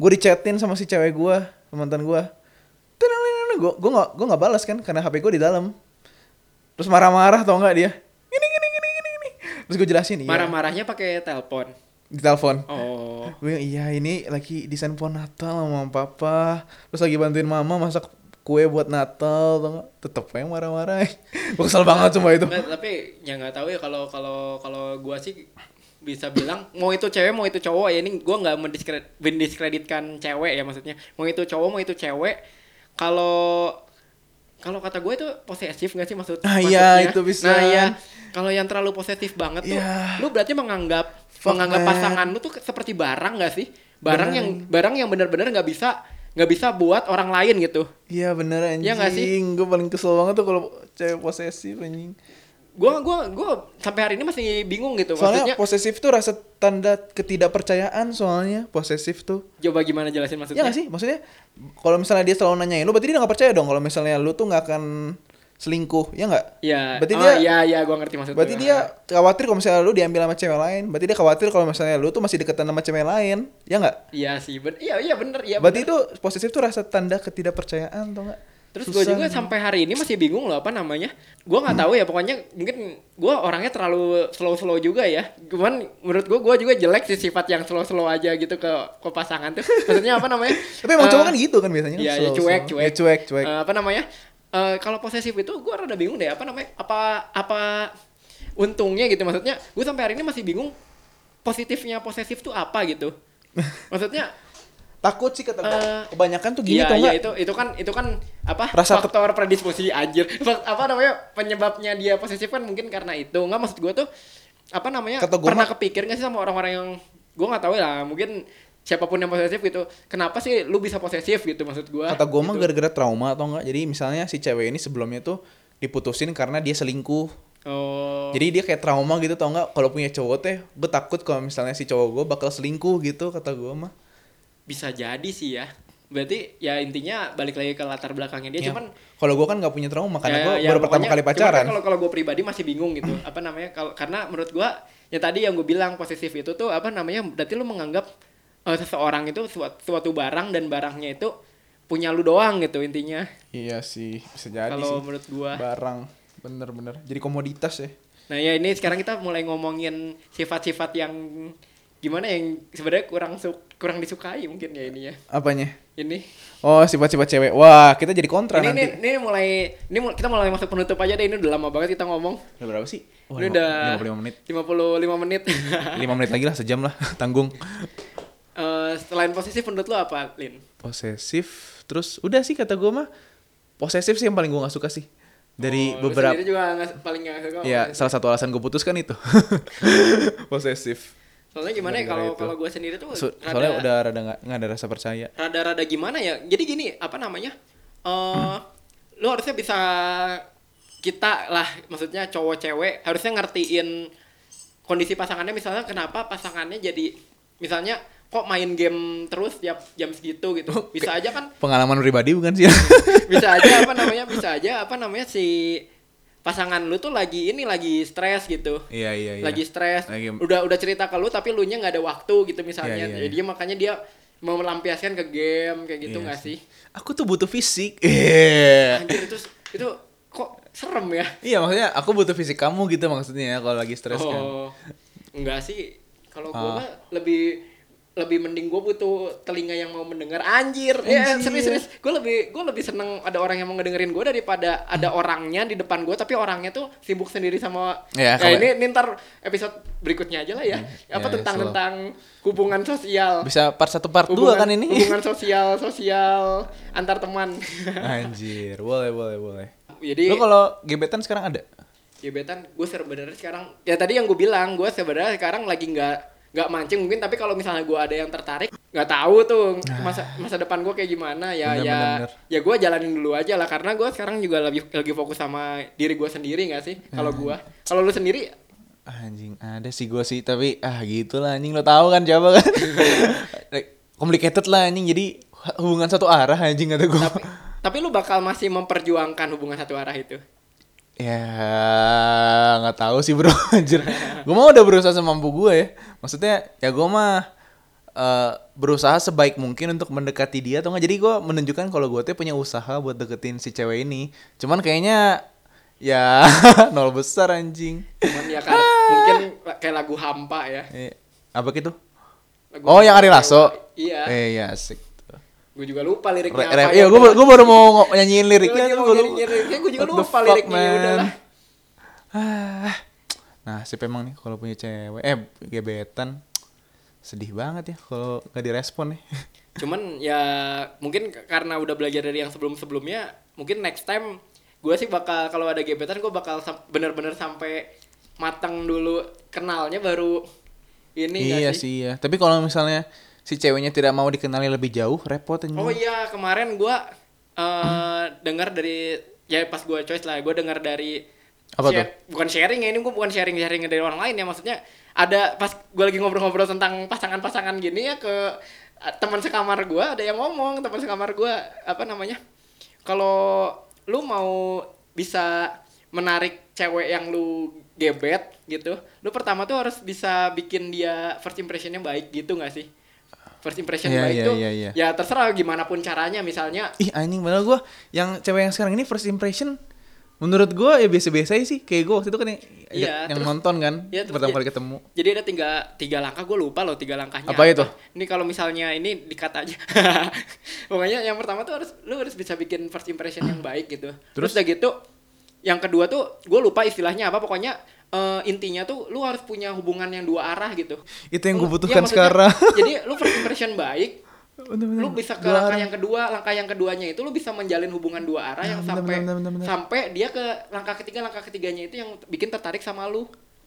gue dichatin sama si cewek gue mantan gue gue gue nggak gue nggak balas kan karena hp gue di dalam. Terus marah-marah tau nggak dia? Gini gini gini gini gini. Terus gue jelasin iya. Marah-marahnya pakai telepon. di telepon. Oh. gue iya ini lagi desain pohon Natal sama papa. Terus lagi bantuin mama masak kue buat Natal tetep aja marah-marah gue kesel banget cuma itu Nggak, tapi ya nggak tahu ya kalau kalau kalau gua sih bisa bilang mau itu cewek mau itu cowok ya ini gua nggak mendiskredit, mendiskreditkan cewek ya maksudnya mau itu cowok mau itu cewek kalau kalau kata gue itu posesif nggak sih maksud Ah, iya, maksudnya? itu bisa. nah ya kalau yang terlalu posesif banget tuh Iya. lu berarti menganggap Fuck, menganggap man. pasangan lu tuh seperti barang nggak sih barang Bener. yang barang yang benar-benar nggak bisa nggak bisa buat orang lain gitu. Iya bener anjing. Iya nggak sih? gue paling kesel banget tuh kalau cewek posesif anjing. Gua gua gua sampai hari ini masih bingung gitu. Soalnya maksudnya posesif tuh rasa tanda ketidakpercayaan soalnya posesif tuh. Coba gimana jelasin maksudnya? Iya gak sih? Maksudnya kalau misalnya dia selalu nanyain lu berarti dia gak percaya dong kalau misalnya lu tuh gak akan selingkuh, ya nggak? Ya, Berarti oh, dia- iya iya gua ngerti maksudnya. Berarti dia khawatir kalau misalnya lu diambil sama cewek lain. Berarti dia khawatir kalau misalnya lu tuh masih deketan sama cewek lain, ya nggak? Iya sih, ben iya iya bener iya. Berarti bener. itu posesif tuh rasa tanda ketidakpercayaan, tau nggak? Terus gue juga sampai hari ini masih bingung loh apa namanya. Gua nggak tahu ya pokoknya mungkin gua orangnya terlalu slow-slow juga ya. Cuman menurut gua gua juga jelek sih sifat yang slow-slow aja gitu ke ke pasangan tuh. Maksudnya apa namanya? Tapi emang Eh, cowok kan gitu kan biasanya. Iya, slow, ya cuek, slow. cuek. Ya, cuek, cuek. Eh, apa namanya? Eh, kalau posesif itu gue rada bingung deh apa namanya? Apa apa untungnya gitu maksudnya? Gue sampai hari ini masih bingung positifnya posesif tuh apa gitu. Maksudnya Takut sih kata gua. Eh, Kebanyakan tuh gini Iya, tau iya itu itu kan itu kan apa Rasa faktor predisposisi anjir. Apa namanya penyebabnya dia posesif kan mungkin karena itu. Nggak maksud gue tuh apa namanya Kata gua pernah mah- kepikir nggak sih sama orang-orang yang gue nggak tahu lah mungkin siapa pun yang posesif gitu kenapa sih lu bisa posesif gitu maksud gue Kata gue mah gitu. gara-gara trauma atau enggak. Jadi misalnya si cewek ini sebelumnya tuh diputusin karena dia selingkuh. oh Jadi dia kayak trauma gitu tau nggak? Kalau punya cowok teh, gue takut kalau misalnya si cowok gue bakal selingkuh gitu kata gue mah. bisa jadi sih ya berarti ya intinya balik lagi ke latar belakangnya dia Ya, cuman kalau gue kan nggak punya trauma karena Ya, gue ya, baru pertama kali pacaran. kan Kalau kalau gue pribadi masih bingung gitu. apa namanya? Kalau karena menurut gue ya tadi yang gue bilang posesif itu tuh apa namanya? Berarti lu menganggap eh, seseorang itu suatu, suatu barang dan barangnya itu punya lu doang gitu intinya. Iya sih, bisa jadi sih. Kalau menurut gua. Barang, bener-bener. Jadi komoditas ya. Nah, ya ini sekarang kita mulai ngomongin sifat-sifat yang gimana yang sebenarnya kurang su- kurang disukai mungkin ya ini ya. Apanya? Ini Oh, sifat-sifat cewek. Wah, kita jadi kontra ini, nanti. ini ini mulai ini mul- kita mulai masuk penutup aja deh ini udah lama banget kita ngomong. Udah berapa sih? Oh, ini lima- udah 55 menit. 55 menit. 5 menit lagi lah, sejam lah, tanggung. Eh, selain posesif menurut lo apa, Lin? Posesif, terus udah sih kata gue mah posesif sih yang paling gue nggak suka sih. Dari Oh, beberapa juga nggak- paling gak suka Ya, posesif. salah satu alasan gue putus kan itu. posesif. Soalnya gimana ya kalau kalau gue sendiri tuh So- rada, soalnya udah rada nggak ada rasa percaya. rada-rada gimana ya? Jadi gini, apa namanya? Eh, lu harusnya bisa kita lah, maksudnya cowok cewek harusnya ngertiin kondisi pasangannya misalnya kenapa pasangannya jadi misalnya kok main game terus tiap jam segitu gitu. Bisa aja kan Pengalaman pribadi bukan sih? bisa aja apa namanya bisa aja apa namanya si pasangan lu tuh lagi ini lagi stres gitu iya iya iya. lagi stres Lagi- udah udah cerita ke lu tapi lu nya nggak ada waktu gitu misalnya Iya, iya, jadi dia makanya dia mau melampiaskan ke game kayak gitu Iya nggak sih? Aku tuh butuh fisik. Iya. Anjir itu itu kok serem ya? Iya maksudnya aku butuh fisik kamu gitu maksudnya ya kalau lagi stres kan. Oh, enggak sih. Kalau gua Ah. mah lebih lebih mending gue butuh telinga yang mau mendengar anjir, ya Anjir. serius serius gue lebih gue lebih seneng ada orang yang mau ngedengerin gue daripada ada orangnya di depan gue tapi orangnya tuh sibuk sendiri sama Ya, ya, kalau- ini, ini ntar episode berikutnya aja lah ya apa Ya, tentang slow. tentang hubungan sosial Bisa part 1 part 2 hubungan, kan ini? hubungan sosial sosial antar teman Anjir, boleh boleh boleh. jadi Lo kalau gebetan sekarang ada? gebetan gue sebenarnya sekarang ya tadi yang gue bilang gue sebenarnya sekarang lagi nggak nggak mancing mungkin tapi kalau misalnya gue ada yang tertarik nggak tahu tuh masa masa depan gue kayak gimana. Ya Bener, ya bener, ya gue jalanin dulu aja lah karena gue sekarang juga lagi lagi fokus sama diri gue sendiri nggak sih kalau gue kalau lu sendiri? Anjing, ada sih gue sih, tapi ah gitu lah anjing lo tahu kan siapa kan? Complicated lah anjing, jadi hubungan satu arah anjing kata gue. tapi tapi lu bakal masih memperjuangkan hubungan satu arah itu Ya nggak tahu sih bro anjir. Gue mah udah berusaha semampu gue ya. Maksudnya ya gue mah eh, berusaha sebaik mungkin untuk mendekati dia atau enggak. Jadi gue menunjukkan kalau gue tuh punya usaha buat deketin si cewek ini. Cuman kayaknya ya nol besar anjing. cuman ya kan mungkin kayak lagu hampa ya Eh, apa gitu? Lagu Oh yang Ari Lasso. Iya Eh iya asik. Gue juga lupa liriknya Re- apa iya gue gue baru mau nyanyiin liriknya tuh mau gue nyanyi liriknya, gue juga lupa fuck, liriknya, ya man? udahlah. Ah, nasib emang nih kalau punya cewek eh gebetan sedih banget ya kalau nggak direspon nih. Cuman ya mungkin karena udah belajar dari yang sebelum-sebelumnya, mungkin next time gue sih bakal kalau ada gebetan gue bakal sam- bener-bener sampai matang dulu kenalnya baru ini iya sih ya. Tapi kalau misalnya si ceweknya tidak mau dikenali lebih jauh, repot anjing. Oh iya kemarin gue eh dengar dari ya pas gue choice lah, gue dengar dari Apa share- bukan sharing ya ini gue bukan sharing sharing dari orang lain ya maksudnya ada pas gue lagi ngobrol-ngobrol tentang pasangan-pasangan gini ya ke eh, teman sekamar gue ada yang ngomong teman sekamar gue apa namanya kalau lu mau bisa menarik cewek yang lu gebet gitu lu pertama tuh harus bisa bikin dia first impressionnya baik gitu nggak sih first impression Iya, baik iya, tuh iya, iya. ya terserah gimana pun caranya misalnya Ih anjing padahal gue yang cewek yang sekarang ini first impression menurut gue ya biasa-biasa aja sih kayak gue waktu itu kan yang, Iya, yang terus- nonton kan Iya, terus pertama ya- kali ketemu Jadi ada tiga, tiga langkah, gue lupa loh tiga langkahnya. Apa itu? Ini kalau misalnya ini dikat aja. Pokoknya yang pertama tuh harus lu harus bisa bikin first impression yang baik gitu. Terus, Terus? udah gitu, yang kedua tuh gue lupa istilahnya apa. Pokoknya eh, intinya tuh lu harus punya hubungan yang dua arah gitu. itu yang gue Lu- butuhkan maksudnya, sekarang jadi lu first impression baik, Bener-bener. lu bisa ke Dua langkah arah. yang kedua, langkah yang keduanya itu lu bisa menjalin hubungan dua arah Ah, yang bener, sampai bener, bener, bener. sampai dia ke langkah ketiga, langkah ketiganya itu yang bikin tertarik sama lu.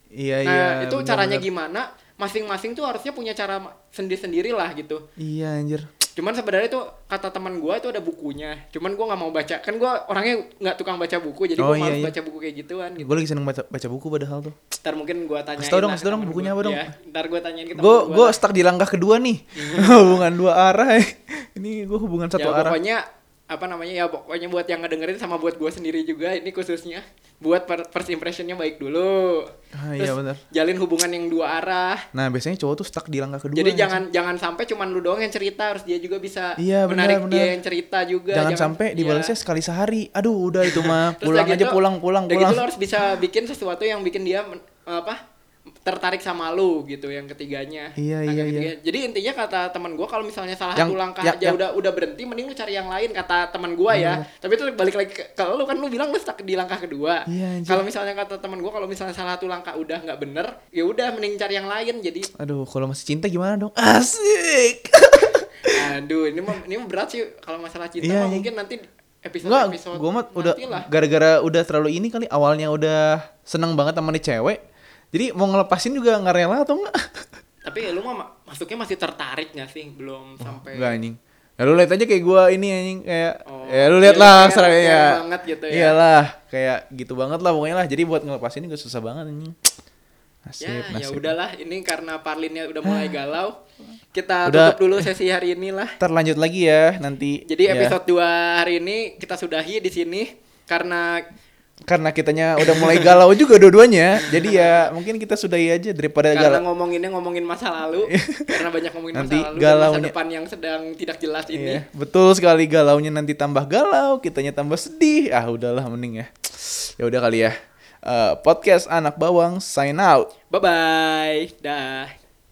iya Nah, iya itu bener, caranya bener. gimana? Masing-masing tuh harusnya punya cara sendiri-sendiri lah gitu. iya anjir Cuman sebenarnya itu kata teman gua itu ada bukunya. Cuman gua nggak mau baca. Kan gua orangnya nggak tukang baca buku, jadi Oh, gua iya, malas iya. baca buku kayak gituan gitu. gue lagi seneng baca, baca buku padahal tuh Ntar mungkin tanyain. Kasih tau dong, tau dong bukunya gua. apa dong? Iya, ntar gua tanyain ke gue gue stuck di langkah kedua nih hubungan dua arah ya. ini gue hubungan satu ya, arah pokoknya apa namanya ya pokoknya buat yang ngedengerin sama buat gua sendiri juga ini khususnya buat first impressionnya baik dulu. Ah, iya, bener. Jalin hubungan yang dua arah. nah biasanya cowok tuh stuck di langkah kedua Jadi anjing. jangan jangan sampai cuman lu doang yang cerita, harus dia juga bisa Iya, benar, menarik benar. dia yang cerita juga. jangan, sampai iya. dibalasnya sekali sehari aduh udah itu mah Terus pulang aja gitu- pulang pulang udah pulang gitu lu harus bisa bikin sesuatu yang bikin dia apa tertarik sama lu gitu yang ketiganya. Iya, Langkah iya, ketiga. Jadi intinya kata teman gua kalau misalnya salah Yang- satu langkah yang- aja yang- udah udah berhenti mending lu cari yang lain kata teman gua ya. Tapi itu balik lagi ke, kalau lu kan lu bilang lu stuck di langkah kedua. Iya, kalau misalnya kata teman gua kalau misalnya salah satu langkah udah nggak bener, ya udah mending cari yang lain jadi aduh kalau masih cinta gimana dong asik aduh ini mah ini mah berat sih kalau masalah cinta Iya, mah iya. mungkin nanti episode Enggak, episode gue mah udah gara-gara udah terlalu ini kali awalnya udah seneng banget sama nih cewek. Jadi mau ngelepasin juga nggak rela atau enggak? Tapi lu mah ma- masuknya masih tertarik gak sih? Belum sampai Enggak anjing. Ya lu lihat aja kayak gua ini anjing kayak Oh, ya lu lihat iya, lah seraya ya. banget gitu ya. Iyalah, kayak gitu banget lah pokoknya lah. Jadi buat ngelepasin juga susah banget anjing. Nasib, ya, ya nasib. udahlah. Ini karena Parlinnya udah mulai galau. Kita Udah. tutup dulu sesi hari ini lah. Ntar lanjut lagi ya nanti. Jadi ya. episode 2 hari ini kita sudahi di sini karena karena kitanya udah mulai galau juga dua-duanya. Jadi ya mungkin kita sudahi aja daripada Karena galau. ngomonginnya ngomongin masa lalu, karena banyak ngomongin Nanti masa lalu dan masa depan yang sedang tidak jelas ini. Iya, betul sekali galaunya nanti tambah galau, kitanya tambah sedih. Ah, udahlah mending ya. Ya udah kali ya. Eh, podcast anak bawang sign out. Bye bye. Dah.